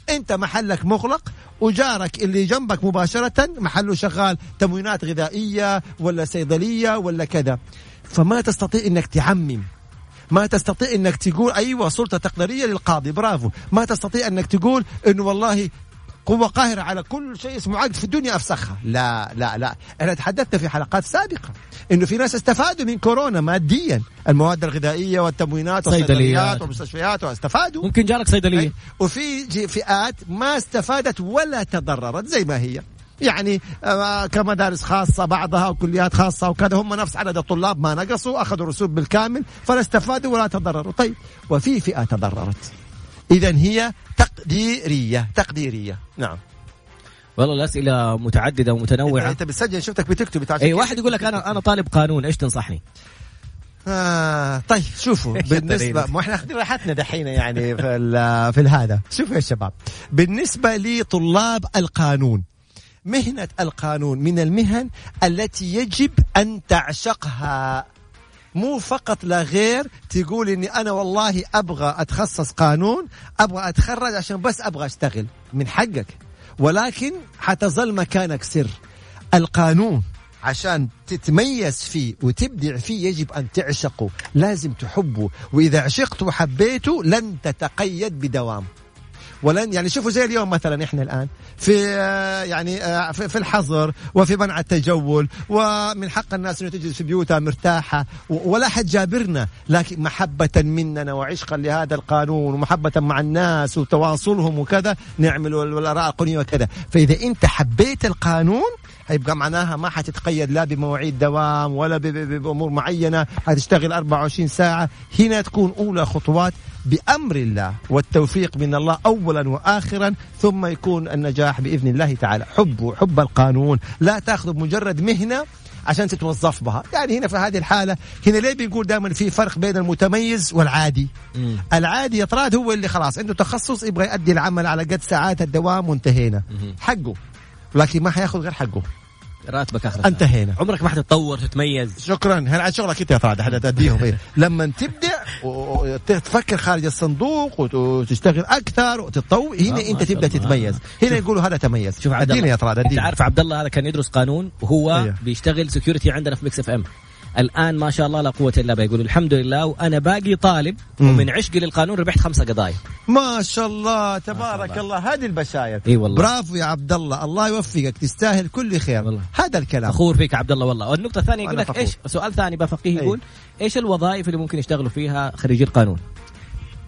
أنت محلك مغلق وجارك اللي جنبك مباشرة. محله شغال تموينات غذائية ولا صيدلية ولا كذا. فما تستطيع إنك تعمم. ما تستطيع إنك تقول أيوه سلطة تقديرية للقاضي برافو. ما تستطيع إنك تقول انه والله قوة قاهرة على كل شيء اسمه عقد في الدنيا أفسخها. لا لا لا. إحنا تحدثنا في حلقات سابقة إنه في ناس استفادوا من كورونا ماديا. المواد الغذائية والتموينات والصيدليات والمستشفيات واستفادوا. ممكن جالك صيدلية. وفي فئات ما استفادت ولا تضررت زي ما هي. يعني آه، كمدارس خاصة بعضها وكليات خاصة وكذا هم نفس عدد الطلاب ما نقصوا أخذوا رسوب بالكامل فلا استفادوا ولا تضرروا. طيب وفي فئة تضررت. إذا هي تقديرية تقديرية. نعم. والله الاسئله متعددة ومتنوعة. انت بتسجل شفتك بتكتب اي واحد يقول لك أنا أنا طالب قانون إيش تنصحني؟ آه طيب شوفوا بالنسبة ما إحنا اخذين راحتنا دحين يعني في في هذا شوفوا يا شباب بالنسبة لطلاب القانون مهنة القانون من المهن التي يجب أن تعشقها. مو فقط لا غير تقول إني أنا والله أبغى أتخصص قانون أبغى أتخرج عشان بس أبغى أشتغل. من حقك. ولكن حتظل مكانك سر. القانون عشان تتميز فيه وتبدع فيه يجب أن تعشقه. لازم تحبه. وإذا عشقته وحبيته لن تتقيد بدوام. ولن يعني شوفوا زي اليوم مثلا إحنا الآن. في آه، يعني آه، في الحظر وفي منع التجول ومن حق الناس إنه تجلس في بيوتها مرتاحة ولا حد جابرنا لكن محبة مننا وعشقا لهذا القانون ومحبة مع الناس وتواصلهم وكذا نعمل والاراء القانونيه وكذا. فإذا أنت حبيت القانون هيبقى معناها ما حتتقيد لا بمواعيد دوام ولا بأمور معينة. حتشتغل 24 ساعة. هنا تكون أولى خطوات بأمر الله والتوفيق من الله اولا واخرا ثم يكون النجاح بإذن الله تعالى. حب حب القانون. لا تأخذ مجرد مهنة عشان تتوظف بها. يعني هنا في هذه الحالة هنا ليه بنقول دائما في فرق بين المتميز والعادي؟ مم. العادي يا طراد هو اللي خلاص عنده تخصص يبغى يؤدي العمل على قد ساعات الدوام وانتهينا. حقه. لكن ما حياخذ غير حقه. راتبك اخر انتهينا. عمرك ما حتتطور تتميز. شكرا. هل على شغلك أنت يا طارق إحنا تديهم إيه؟ لما تبدع وتفكر خارج الصندوق وتشتغل أكثر وتتطور هنا آه أنت تبدأ تتميز. هنا يقولوا هذا تميز. شوف أديني يا طارق انت عارف عبد الله هذا كان يدرس قانون وهو أيه. بيشتغل security عندنا في Mix FM الآن ما شاء الله لا قوة إلا بالله يقول الحمد لله وأنا باقي طالب ومن عشقي للقانون ربحت خمسة قضايا. ما شاء الله تبارك الله. الله. هذه البشاير. إي والله. برافو يا عبد الله. الله يوفقك. تستاهل كل خير. والله. هذا الكلام. فخور فيك عبد الله والله. والنقطة الثانية يقول لك إيش؟ سؤال ثاني بفقيه يقول إيش الوظائف اللي ممكن يشتغلوا فيها خريجي القانون؟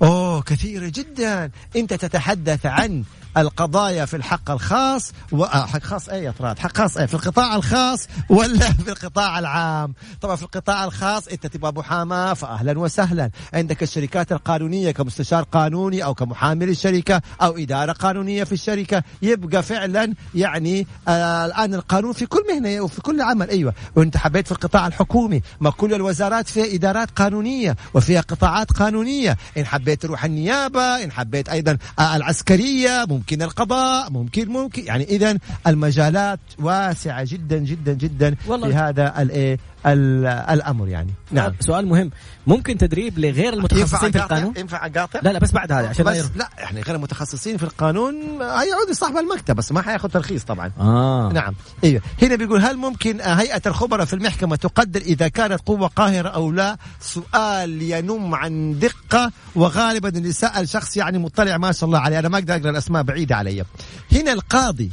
أوه كثيرة جدا. أنت تتحدث عن القضايا في الحق الخاص و... آه، حق خاص أي اطراد حق خاص أي في القطاع الخاص ولا في القطاع العام؟ طبعا في القطاع الخاص أنت تبغى محاماه فاهلا وسهلا. عندك الشركات القانونية كمستشار قانوني أو كمحامي للشركه أو إدارة قانونية في الشركة. يبقى فعلا يعني آه الآن القانون في كل مهنة وفي كل عمل. أيوه. وأنت حبيت في القطاع الحكومي. ما كل الوزارات فيها إدارات قانونية وفيها قطاعات قانونية. إن حبيت تروح النيابة إن حبيت أيضا آه العسكرية ممكن ممكن القضاء ممكن ممكن يعني اذا المجالات واسعة جدا جدا جدا والله. في هذا الايه الأمر يعني. نعم. سؤال مهم. ممكن تدريب لغير المتخصصين في القانون؟ ينفع أقاطع؟ لا لا بس بعد هذا عشان بس لا يعني غير المتخصصين في القانون هيعود صاحب المكتب بس ما حياخذ ترخيص طبعا. آه. نعم. أيوه هنا بيقول هل ممكن هيئة الخبراء في المحكمة تقدر إذا كانت قوة قاهرة أو لا؟ سؤال ينم عن دقة وغالبا اللي سال شخص يعني مطلع ما شاء الله عليه. أنا ما أقدر أقرأ الأسماء بعيدة علي. هنا القاضي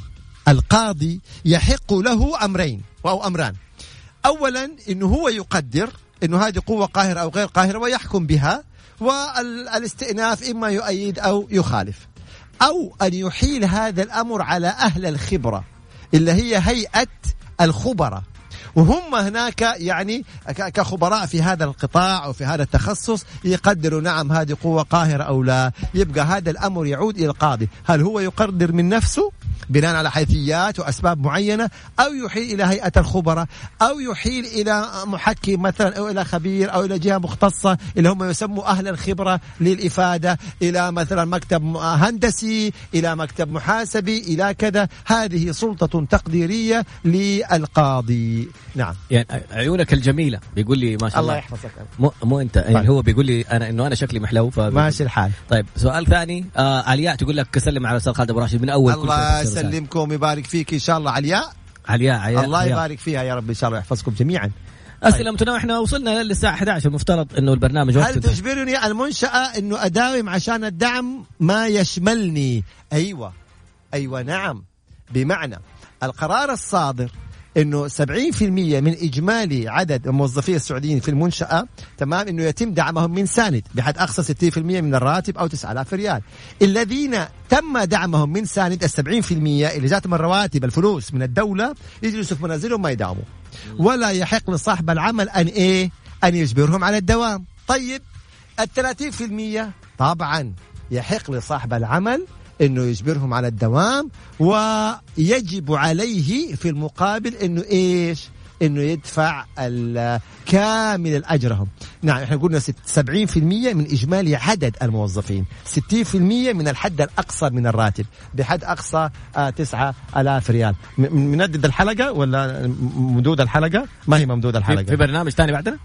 القاضي يحق له أمرين أو أمران. اولا انه هو يقدر انه هذه قوة قاهرة أو غير قاهرة ويحكم بها والاستئناف إما يؤيد أو يخالف. أو أن يحيل هذا الأمر على أهل الخبرة اللي هي هيئة الخبراء. وهم هناك يعني كخبراء في هذا القطاع أو في هذا التخصص يقدروا نعم هذه قوة قاهرة أو لا. يبقى هذا الأمر يعود إلى القاضي. هل هو يقدر من نفسه بناء على حيثيات وأسباب معينة أو يحيل إلى هيئة الخبراء أو يحيل إلى محكم مثلا أو إلى خبير أو إلى جهة مختصة اللي هم يسموا أهل الخبرة للإفادة إلى مثلا مكتب هندسي إلى مكتب محاسبي إلى كذا. هذه سلطة تقديرية للقاضي. نعم. يعني عيونك الجميلة. بيقول لي ما شاء الله الله. يحفظك. مو, مو أنت يعني هو بيقول لي أنا إنه أنا شكلي محلو ف ماشي الحال. طيب سؤال ثاني. آه علياء تقول لك سلم على الاستاذ خالد أبو راشد من أول الله. يسلمكم ويبارك فيك إن شاء الله. علياء؟ علياء علياء الله. يبارك فيها يا رب إن شاء الله ويحفظكم جميعا. اسئله متنوعه إحنا وصلنا للساعة 11 المفترض إنه البرنامج هل. تجبرني المنشأة إنه أداوم عشان الدعم؟ ما يشملني. أيوه. أيوه نعم. بمعنى القرار الصادر إنه 70% من إجمالي عدد الموظفين السعوديين في المنشأة تمام إنه يتم دعمهم من ساند بحد أقصى 60% من الراتب أو 9000 ريال. الذين تم دعمهم من ساند ال 70% اللي جاتهم الرواتب الفلوس من الدولة يجلسوا في منازلهم ما يداوموا. ولا يحق لصاحب العمل أن إيه؟ أن يجبرهم على الدوام. طيب ال 30% طبعا يحق لصاحب العمل إنه يجبرهم على الدوام ويجب عليه في المقابل إنه إيش؟ إنه يدفع كامل اجرهم. نعم إحنا قلنا ست- 70% من إجمالي عدد الموظفين، 60% من الحد الأقصى من الراتب، بحد أقصى آه 9000 ريال. م- م- مندد الحلقة ولا ممدود الحلقة؟ ما هي ممدود الحلقة. في برنامج ثاني بعدنا؟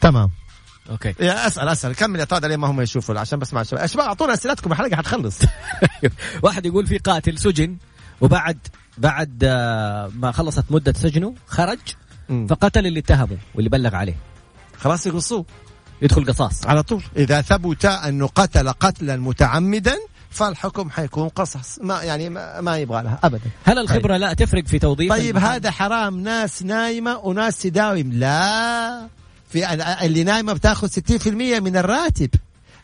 تمام. أوكي. يا أسأل أسأل. كمل يا طارق لين ما هم يشوفوا عشان بس مع الشباب يا شباب أعطونا أسئلتكم. الحلقة حتخلص. واحد يقول في قاتل سجن وبعد بعد آه، ما خلصت مدة سجنه خرج. فقتل اللي اتهمه واللي بلغ عليه. خلاص يقصوه. يدخل قصاص. على طول. إذا ثبت انه قتل قتلا متعمدا فالحكم حيكون قصص ما يعني ما, ما يبغى لها ابدا. هل الخبرة لا تفرق في توظيف طيب؟ هذا حرام. ناس نايمة وناس تداوم. لا. في اللي نايمة بتاخذ 60% من الراتب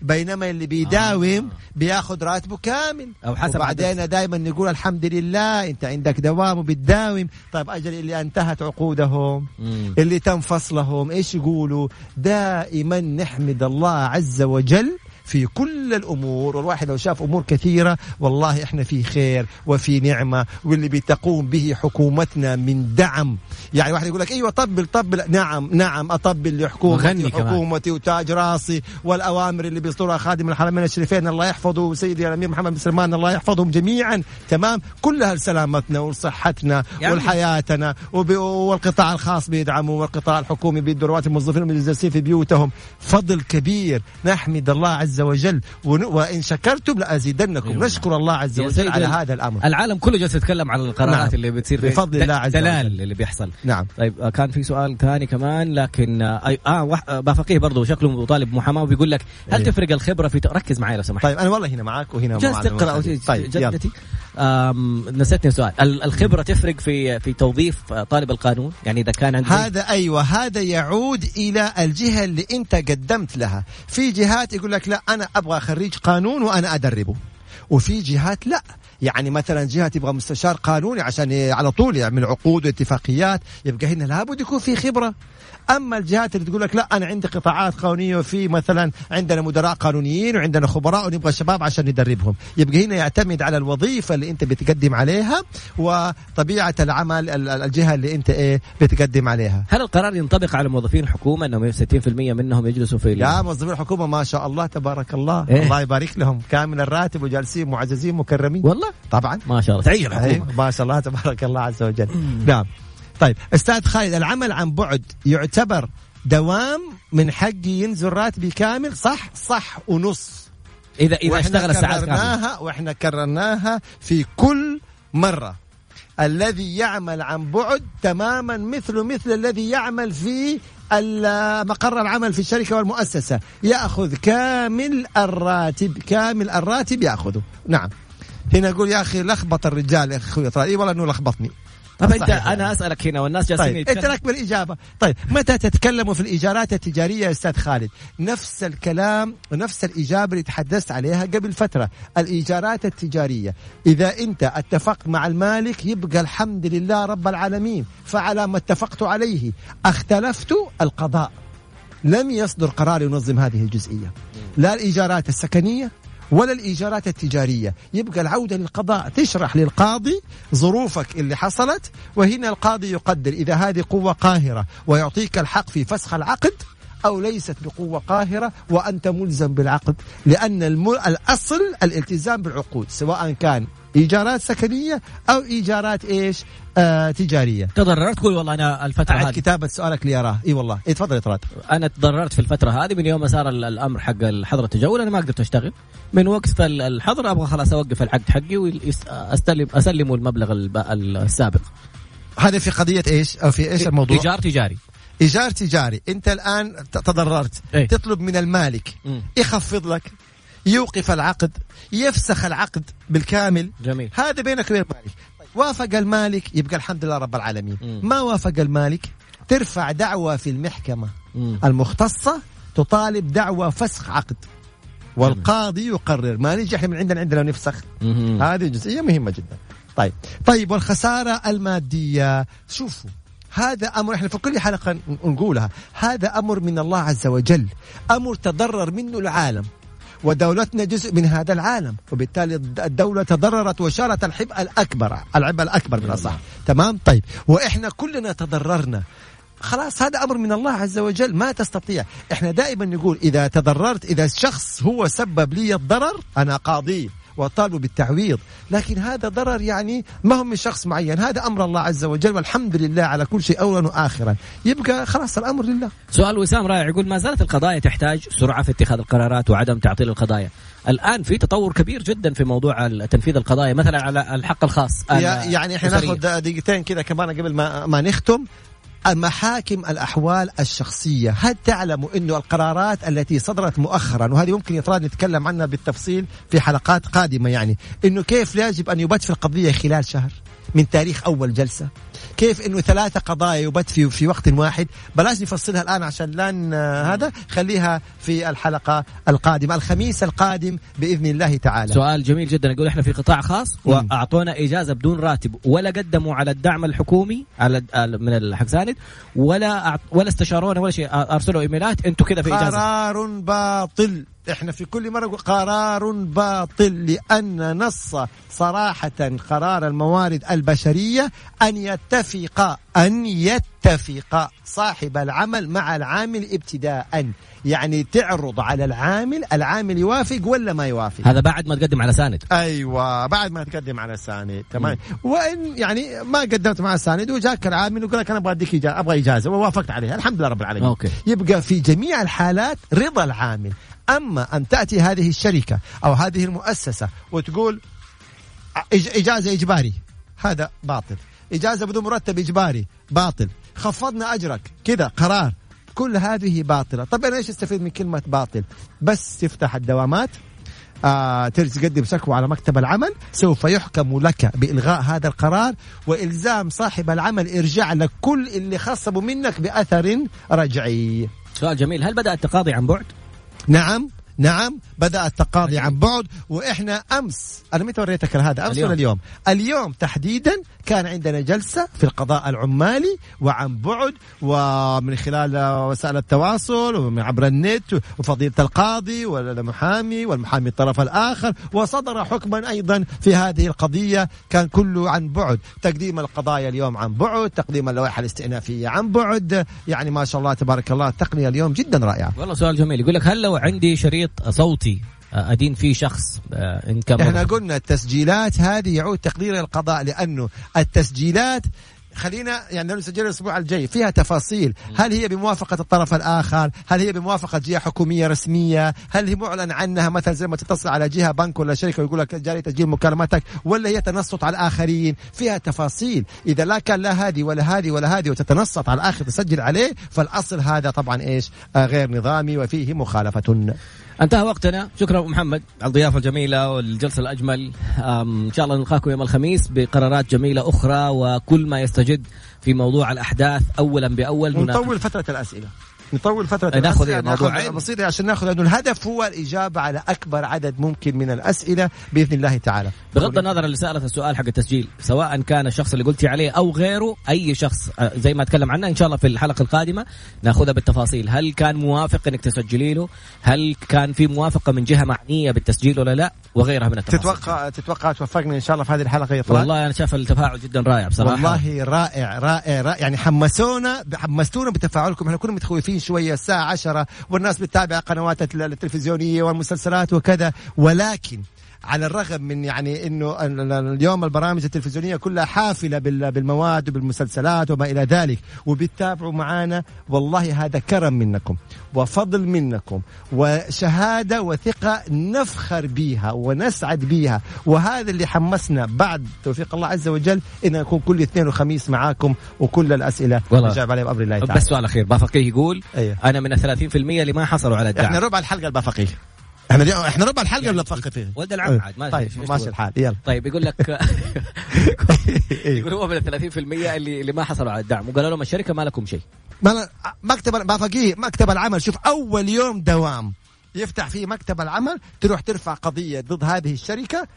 بينما اللي بيداوم آه. بياخذ راتبه كامل أو حسب وبعدين دائما نقول الحمد لله أنت عندك دوام وبتداوم طيب أجل اللي انتهت عقودهم مم. اللي تم فصلهم إيش يقولوا دائما نحمد الله عز وجل في كل الأمور والواحد لو شاف أمور كثيرة والله إحنا في خير وفي نعمة واللي بتقوم به حكومتنا من دعم. يعني واحد يقول لك أيوه طبل طبل. نعم نعم أطبل لحكومتي. حكومتي وتاج راسي والأوامر اللي بيصدرها خادم الحرمين الشريفين. الله يحفظه وسيدي الأمير محمد بن سلمان الله يحفظهم جميعا. تمام؟ كلها لسلامتنا ولصحتنا يعني- ولحياتنا والقطاع الخاص بيدعموا والقطاع الحكومي بيدوا رواتب الموظفين المجلسين في بيوتهم. فضل كبير. نحمد الله عز وجل ون- وإن شكرتم لأزيدنكم أيوة. نشكر الله عز وجل على هذا الأمر العالم كله جالس يتكلم على القرارات نعم. اللي بتصير بفضل الله عز دلال وجل. اللي بيحصل نعم طيب آه، كان في سؤال ثاني كمان لكن آه آه وح- آه، بافقيه برضه شكله طالب محاماة وبيقول لك هل أيوه. تفرق الخبرة في ركز معي لو سمحت طيب أنا والله هنا معاك وهنا جالس تقرأ. طيب. جدتي نسيتني السؤال ال- الخبرة تفرق في في توظيف آه، طالب القانون يعني إذا كان عندك هذا أيوه هذا يعود إلى الجهة اللي أنت قدمت لها في جهات يقول لك لا أنا أبغى خريج قانون وأنا أدربه. وفي جهات لا. يعني مثلا جهة تبغى مستشار قانوني عشان على طول يعمل عقود واتفاقيات يبقى هنا لابد يكون في خبرة. أما الجهات اللي تقول لك لا أنا عندي قطاعات قانونية وفي مثلا عندنا مدراء قانونيين وعندنا خبراء ونبغى شباب عشان ندربهم. يبقى هنا يعتمد على الوظيفة اللي أنت بتقدم عليها وطبيعة العمل ال- ال- الجهة اللي أنت إيه بتقدم عليها. هل القرار ينطبق على موظفين الحكومة إنهم 60% منهم يجلسوا في يا موظفين الحكومة ما شاء الله تبارك الله. إيه؟ الله يبارك لهم. كامل الراتب وجالسين معززين مكرمين. والله؟ طبعا. ما شاء الله. تعيش الحكومة. أيوة ما شاء الله تبارك الله عز وجل. نعم. طيب أستاذ خالد العمل عن بعد يعتبر دوام من حقي ينزل راتبي كامل؟ صح صح ونص. اذا إذا اشتغل الساعات كاملة. كررناها وإحنا كررناها في كل مرة. الذي يعمل عن بعد تماما مثل مثل الذي يعمل في مقر العمل في الشركة والمؤسسة. يأخذ كامل الراتب كامل الراتب يأخذه. نعم. هنا أقول يا أخي لخبط الرجال يا أخوي اي والله إنه لخبطني. طب أنت أنا أسألك هنا والناس جالسين طيب انت لك بالإجابة. طيب متى تتكلموا في الايجارات التجارية يا أستاذ خالد؟ نفس الكلام ونفس الإجابة اللي تحدثت عليها قبل فترة الايجارات التجارية. إذا أنت اتفقت مع المالك يبقى الحمد لله رب العالمين فعلى ما اتفقت عليه اختلفت القضاء. لم يصدر قرار ينظم هذه الجزئية. لا الايجارات السكنية ولا الإيجارات التجارية. يبقى العودة للقضاء تشرح للقاضي ظروفك اللي حصلت وهنا القاضي يقدر إذا هذه قوة قاهرة ويعطيك الحق في فسخ العقد أو ليست بقوة قاهرة وأنت ملزم بالعقد لأن الأصل الالتزام بالعقود سواء كان إيجارات سكنية أو إيجارات إيش؟ آه تجارية. تضررت؟ تقول والله أنا الفترة هذه. كتابة سؤالك لي اراه إي والله. إي تفضل يا أنا تضررت في الفترة هذه. من يوم ما صار الأمر حق الحظر التجول أنا ما قدرت أشتغل. من وقت الحظر أبغى خلاص أوقف العقد حقي واستلم أسلمه المبلغ السابق. هذا في قضية إيش؟ أو في إيش الموضوع؟ إيجار تجاري. إيجار تجاري. أنت الآن تضررت. إيه؟ تطلب من المالك. م. يخفض لك. يوقف العقد يفسخ العقد بالكامل. جميل. هذا بينك وبين المالك طيب وافق المالك يبقى الحمد لله رب العالمين. م. ما وافق المالك؟ ترفع دعوة في المحكمة م. المختصة تطالب دعوة فسخ عقد. والقاضي يقرر. ما نجي إحنا من عندنا عندنا نفسخ. هذه جزئية مهمة جدا. طيب طيب والخسارة المادية. شوفوا هذا أمر إحنا في كل حلقة نقولها هذا أمر من الله عز وجل. أمر تضرر منه العالم. ودولتنا جزء من هذا العالم وبالتالي الدولة تضررت وشالت الحبء الأكبر العبء الأكبر من الصح تمام؟ طيب. وإحنا كلنا تضررنا. خلاص هذا أمر من الله عز وجل ما تستطيع. إحنا دائما نقول إذا تضررت إذا الشخص هو سبب لي الضرر أنا قاضيه وطالبوا بالتعويض. لكن هذا ضرر يعني ما هو من شخص معين. هذا أمر الله عز وجل والحمد لله على كل شيء أولا وآخرا. يبقى خلاص الأمر لله. سؤال وسام رائع يقول ما زالت القضايا تحتاج سرعة في اتخاذ القرارات وعدم تعطيل القضايا؟ الآن في تطور كبير جدا في موضوع تنفيذ القضايا مثلا على الحق الخاص. يعني إحنا ناخذ دقيقتين كذا كمان قبل ما ما نختم. محاكم الأحوال الشخصية. هل تعلموا أنه القرارات التي صدرت مؤخرا وهذه ممكن يطراد نتكلم عنها بالتفصيل في حلقات قادمة يعني أنه كيف يجب أن يبت في القضية خلال شهر؟ من تاريخ أول جلسة. كيف إنه ثلاثة قضايا يبت في في وقت واحد؟ بلاش نفصلها الآن عشان لأن هذا خليها في الحلقة القادمة الخميس القادم بإذن الله تعالى. سؤال جميل جدا. يقول إحنا في قطاع خاص وأعطونا إجازة بدون راتب ولا قدموا على الدعم الحكومي على من الحق ساند ولا ولا استشارونا ولا شيء. أرسلوا إيميلات أنتم كذا في إجازة. قرار باطل. إحنا في كل مرة قرار باطل لأن نص صراحة قرار الموارد البشرية أن يتفق أن يتفق صاحب العمل مع العامل ابتداء. يعني تعرض على العامل العامل يوافق ولا ما يوافق؟ هذا بعد ما تقدم على ساند أيوه بعد ما تقدم على ساند تمام. وإن يعني ما قدمت مع ساند وجاك العامل ويقول لك أنا أبغى أديك إجازة أبغى إجازة ووافقت عليها الحمد لله رب العالمين. Okay. يبقى في جميع الحالات رضا العامل. أما أن تأتي هذه الشركة أو هذه المؤسسة وتقول إجازة إجباري هذا باطل. إجازة بدون مرتب إجباري باطل. خفضنا أجرك. كذا قرار. كل هذه باطلة. طب أنا إيش أستفيد من كلمة باطل؟ بس تفتح الدوامات. آه تقدم شكوى على مكتب العمل. سوف يحكم لك بإلغاء هذا القرار وإلزام صاحب العمل إرجاع لك كل اللي خصبوا منك بأثر رجعي. سؤال جميل. هل بدأ التقاضي عن بعد؟ نعم. نعم بدا التقاضي عن بعد وإحنا أمس أنا متى وريتك هذا؟ أمس اليوم. ولا اليوم. اليوم؟ تحديدا كان عندنا جلسة في القضاء العمالي وعن بعد ومن خلال وسائل التواصل ومن عبر النت وفضيلة القاضي والمحامي والمحامي الطرف الآخر وصدر حكما أيضا في هذه القضية. كان كله عن بعد. تقديم القضايا اليوم عن بعد تقديم اللوائح الاستئنافية عن بعد. يعني ما شاء الله تبارك الله التقنية اليوم جدا رائعة. والله سؤال جميل. يقول لك هل لو عندي شريط صوتي أدين فيه شخص آه، إن كان إحنا قلنا التسجيلات هذه يعود تقدير القضاء لأنه التسجيلات خلينا يعني نسجل الأسبوع الجاي فيها تفاصيل. هل هي بموافقة الطرف الآخر؟ هل هي بموافقة جهة حكومية رسمية؟ هل هي معلن عنها مثلا زي ما تتصل على جهة بنك ولا شركة ويقول لك جاري تسجيل مكالمتك؟ ولا هي تنصت على الآخرين؟ فيها تفاصيل. إذا لا كان لا هذه ولا هذه ولا هذه وتتنصت على الآخر تسجل عليه فالأصل هذا طبعا إيش؟ آه غير نظامي وفيه مخالفة. انتهى وقتنا. شكرا أبو محمد على الضيافة الجميلة والجلسة الأجمل. إن شاء الله نلقاكم يوم الخميس بقرارات جميلة أخرى وكل ما يستجد في موضوع الأحداث اولا بأول. ونطول فترة الأسئلة. نطول فترة ناخذ الموضوع. بسيطة عشان ناخذ لأنه الهدف هو الإجابة على أكبر عدد ممكن من الأسئلة بإذن الله تعالى. بغض النظر اللي سألت السؤال حق التسجيل سواء كان الشخص اللي قلتي عليه أو غيره أي شخص آه، زي ما تكلم عنه إن شاء الله في الحلقة القادمة نأخذها بالتفاصيل. هل كان موافق إنك تسجلي له هل كان في موافقة من جهة معنية بالتسجيل ولا لا؟ وغيرها من التفاصيل. تتوقع تتوقع توفقنا إن شاء الله في هذه الحلقة يا والله أنا شايف التفاعل جدا رائع بصراحة. والله رائع رائع, رائع. يعني حمسونا حمستونا بتفاعلكم. إحنا كنا متخوفين شوية الساعة عشرة والناس بتتابع قنوات التلفزيونية والمسلسلات وكذا ولكن على الرغم من يعني إنه اليوم البرامج التلفزيونية كلها حافلة بالمواد وبالمسلسلات وما إلى ذلك. وبتتابعوا معنا والله هذا كرم منكم وفضل منكم وشهادة وثقة نفخر بها ونسعد بها وهذا اللي حمسنا بعد توفيق الله عز وجل إن نكون كل اثنين وخميس معاكم وكل الأسئلة نجاوب عليها بأمر الله تعالى. بس سؤال أخير بافقيه يقول أيه. أنا من ال 30% اللي ما حصلوا على الدعم. إحنا ربع الحلقة البافقيه. إحنا إحنا ربع الحلقة يعني ولا تفكر فيه ولد العم عاد ما طيب ماشي الحال يلا. طيب يقول لك يقول هو من ال 30% اللي اللي ما حصلوا على الدعم وقالوا لهم الشركة ما لكم شيء. ما مكتب ما فقيه مكتب العمل. شوف أول يوم دوام يفتح فيه مكتب العمل تروح ترفع قضية ضد هذه الشركة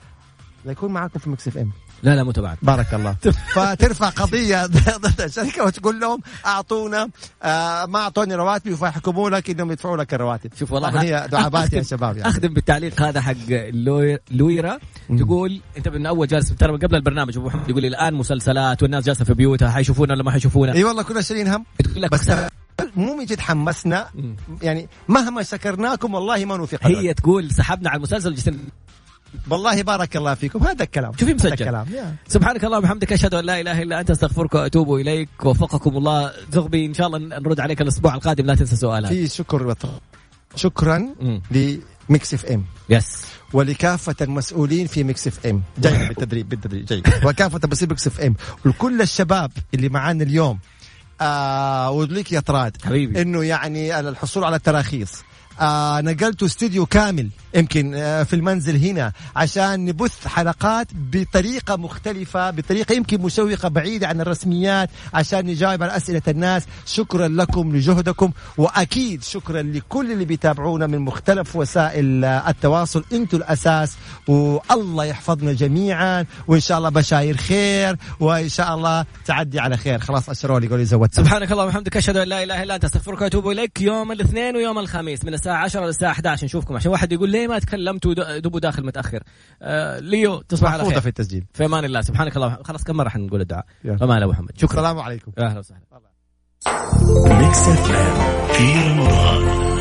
ليكون معاكم في Mix FM. لا لا تبعك. بارك الله. فترفع قضية ضد الشركة وتقول لهم أعطونا آه ما أعطوني رواتبي فيحكموا لك إنهم يدفعوا لك الرواتب. شوف والله هي دعابات يا شباب يعني. أخدم بالتعليق هذا حق لويرا. تقول أنت من أول جالس ترى قبل البرنامج أبو محمد يقول الآن مسلسلات والناس جالسة في بيوتها حيشوفونا ولا ما حيشوفونا إي والله كنا شايلين هم بس مو من جد حمسنا. يعني مهما سكرناكم والله ما نوثق هي تقول سحبنا على المسلسل والله بارك الله فيكم. هذا الكلام. شوفي مسجل الكلام. سبحانك اللهم وبحمدك أشهد أن لا إله إلا أنت أستغفرك وأتوب إليك. وفقكم الله. زغبي إن شاء الله نرد عليك الأسبوع القادم لا تنسى سؤالك. في شكر شكرا ل Mix FM. Yes ولكافة المسؤولين في Mix FM. جاي بالتدريب بالتدريب جاي وكافة مسؤولين Mix FM. ولكل الشباب اللي معانا اليوم آه وليك يا طراد حبيبي. إنه يعني الحصول على التراخيص. آه نقلت استوديو كامل يمكن آه في المنزل هنا عشان نبث حلقات بطريقة مختلفة بطريقة يمكن مشوقة بعيدة عن الرسميات عشان نجاوب على أسئلة الناس. شكرا لكم لجهدكم وأكيد شكرا لكل اللي بيتابعونا من مختلف وسائل آه التواصل. أنتم الأساس والله يحفظنا جميعا وإن شاء الله بشاير خير وإن شاء الله تعدي على خير. خلاص أشروا لي قولي زودت. سبحانك اللهم وبحمدك أشهد أن لا إله إلا أنت أستغفرك وأتوب إليك. يوم الاثنين ويوم الخميس من الساعة 10 للساعة 11 نشوفكم. عشان واحد يقول ليه ما تكلمتوا دبو داخل متأخر. آه ليو تصبح على خير. في التسجيل. في أمان الله. سبحانك الله خلاص كم مرة حنقول الدعاء؟ فما محمد. شكرا. السلام عليكم. أهلا وسهلا. Mix FM في رمضان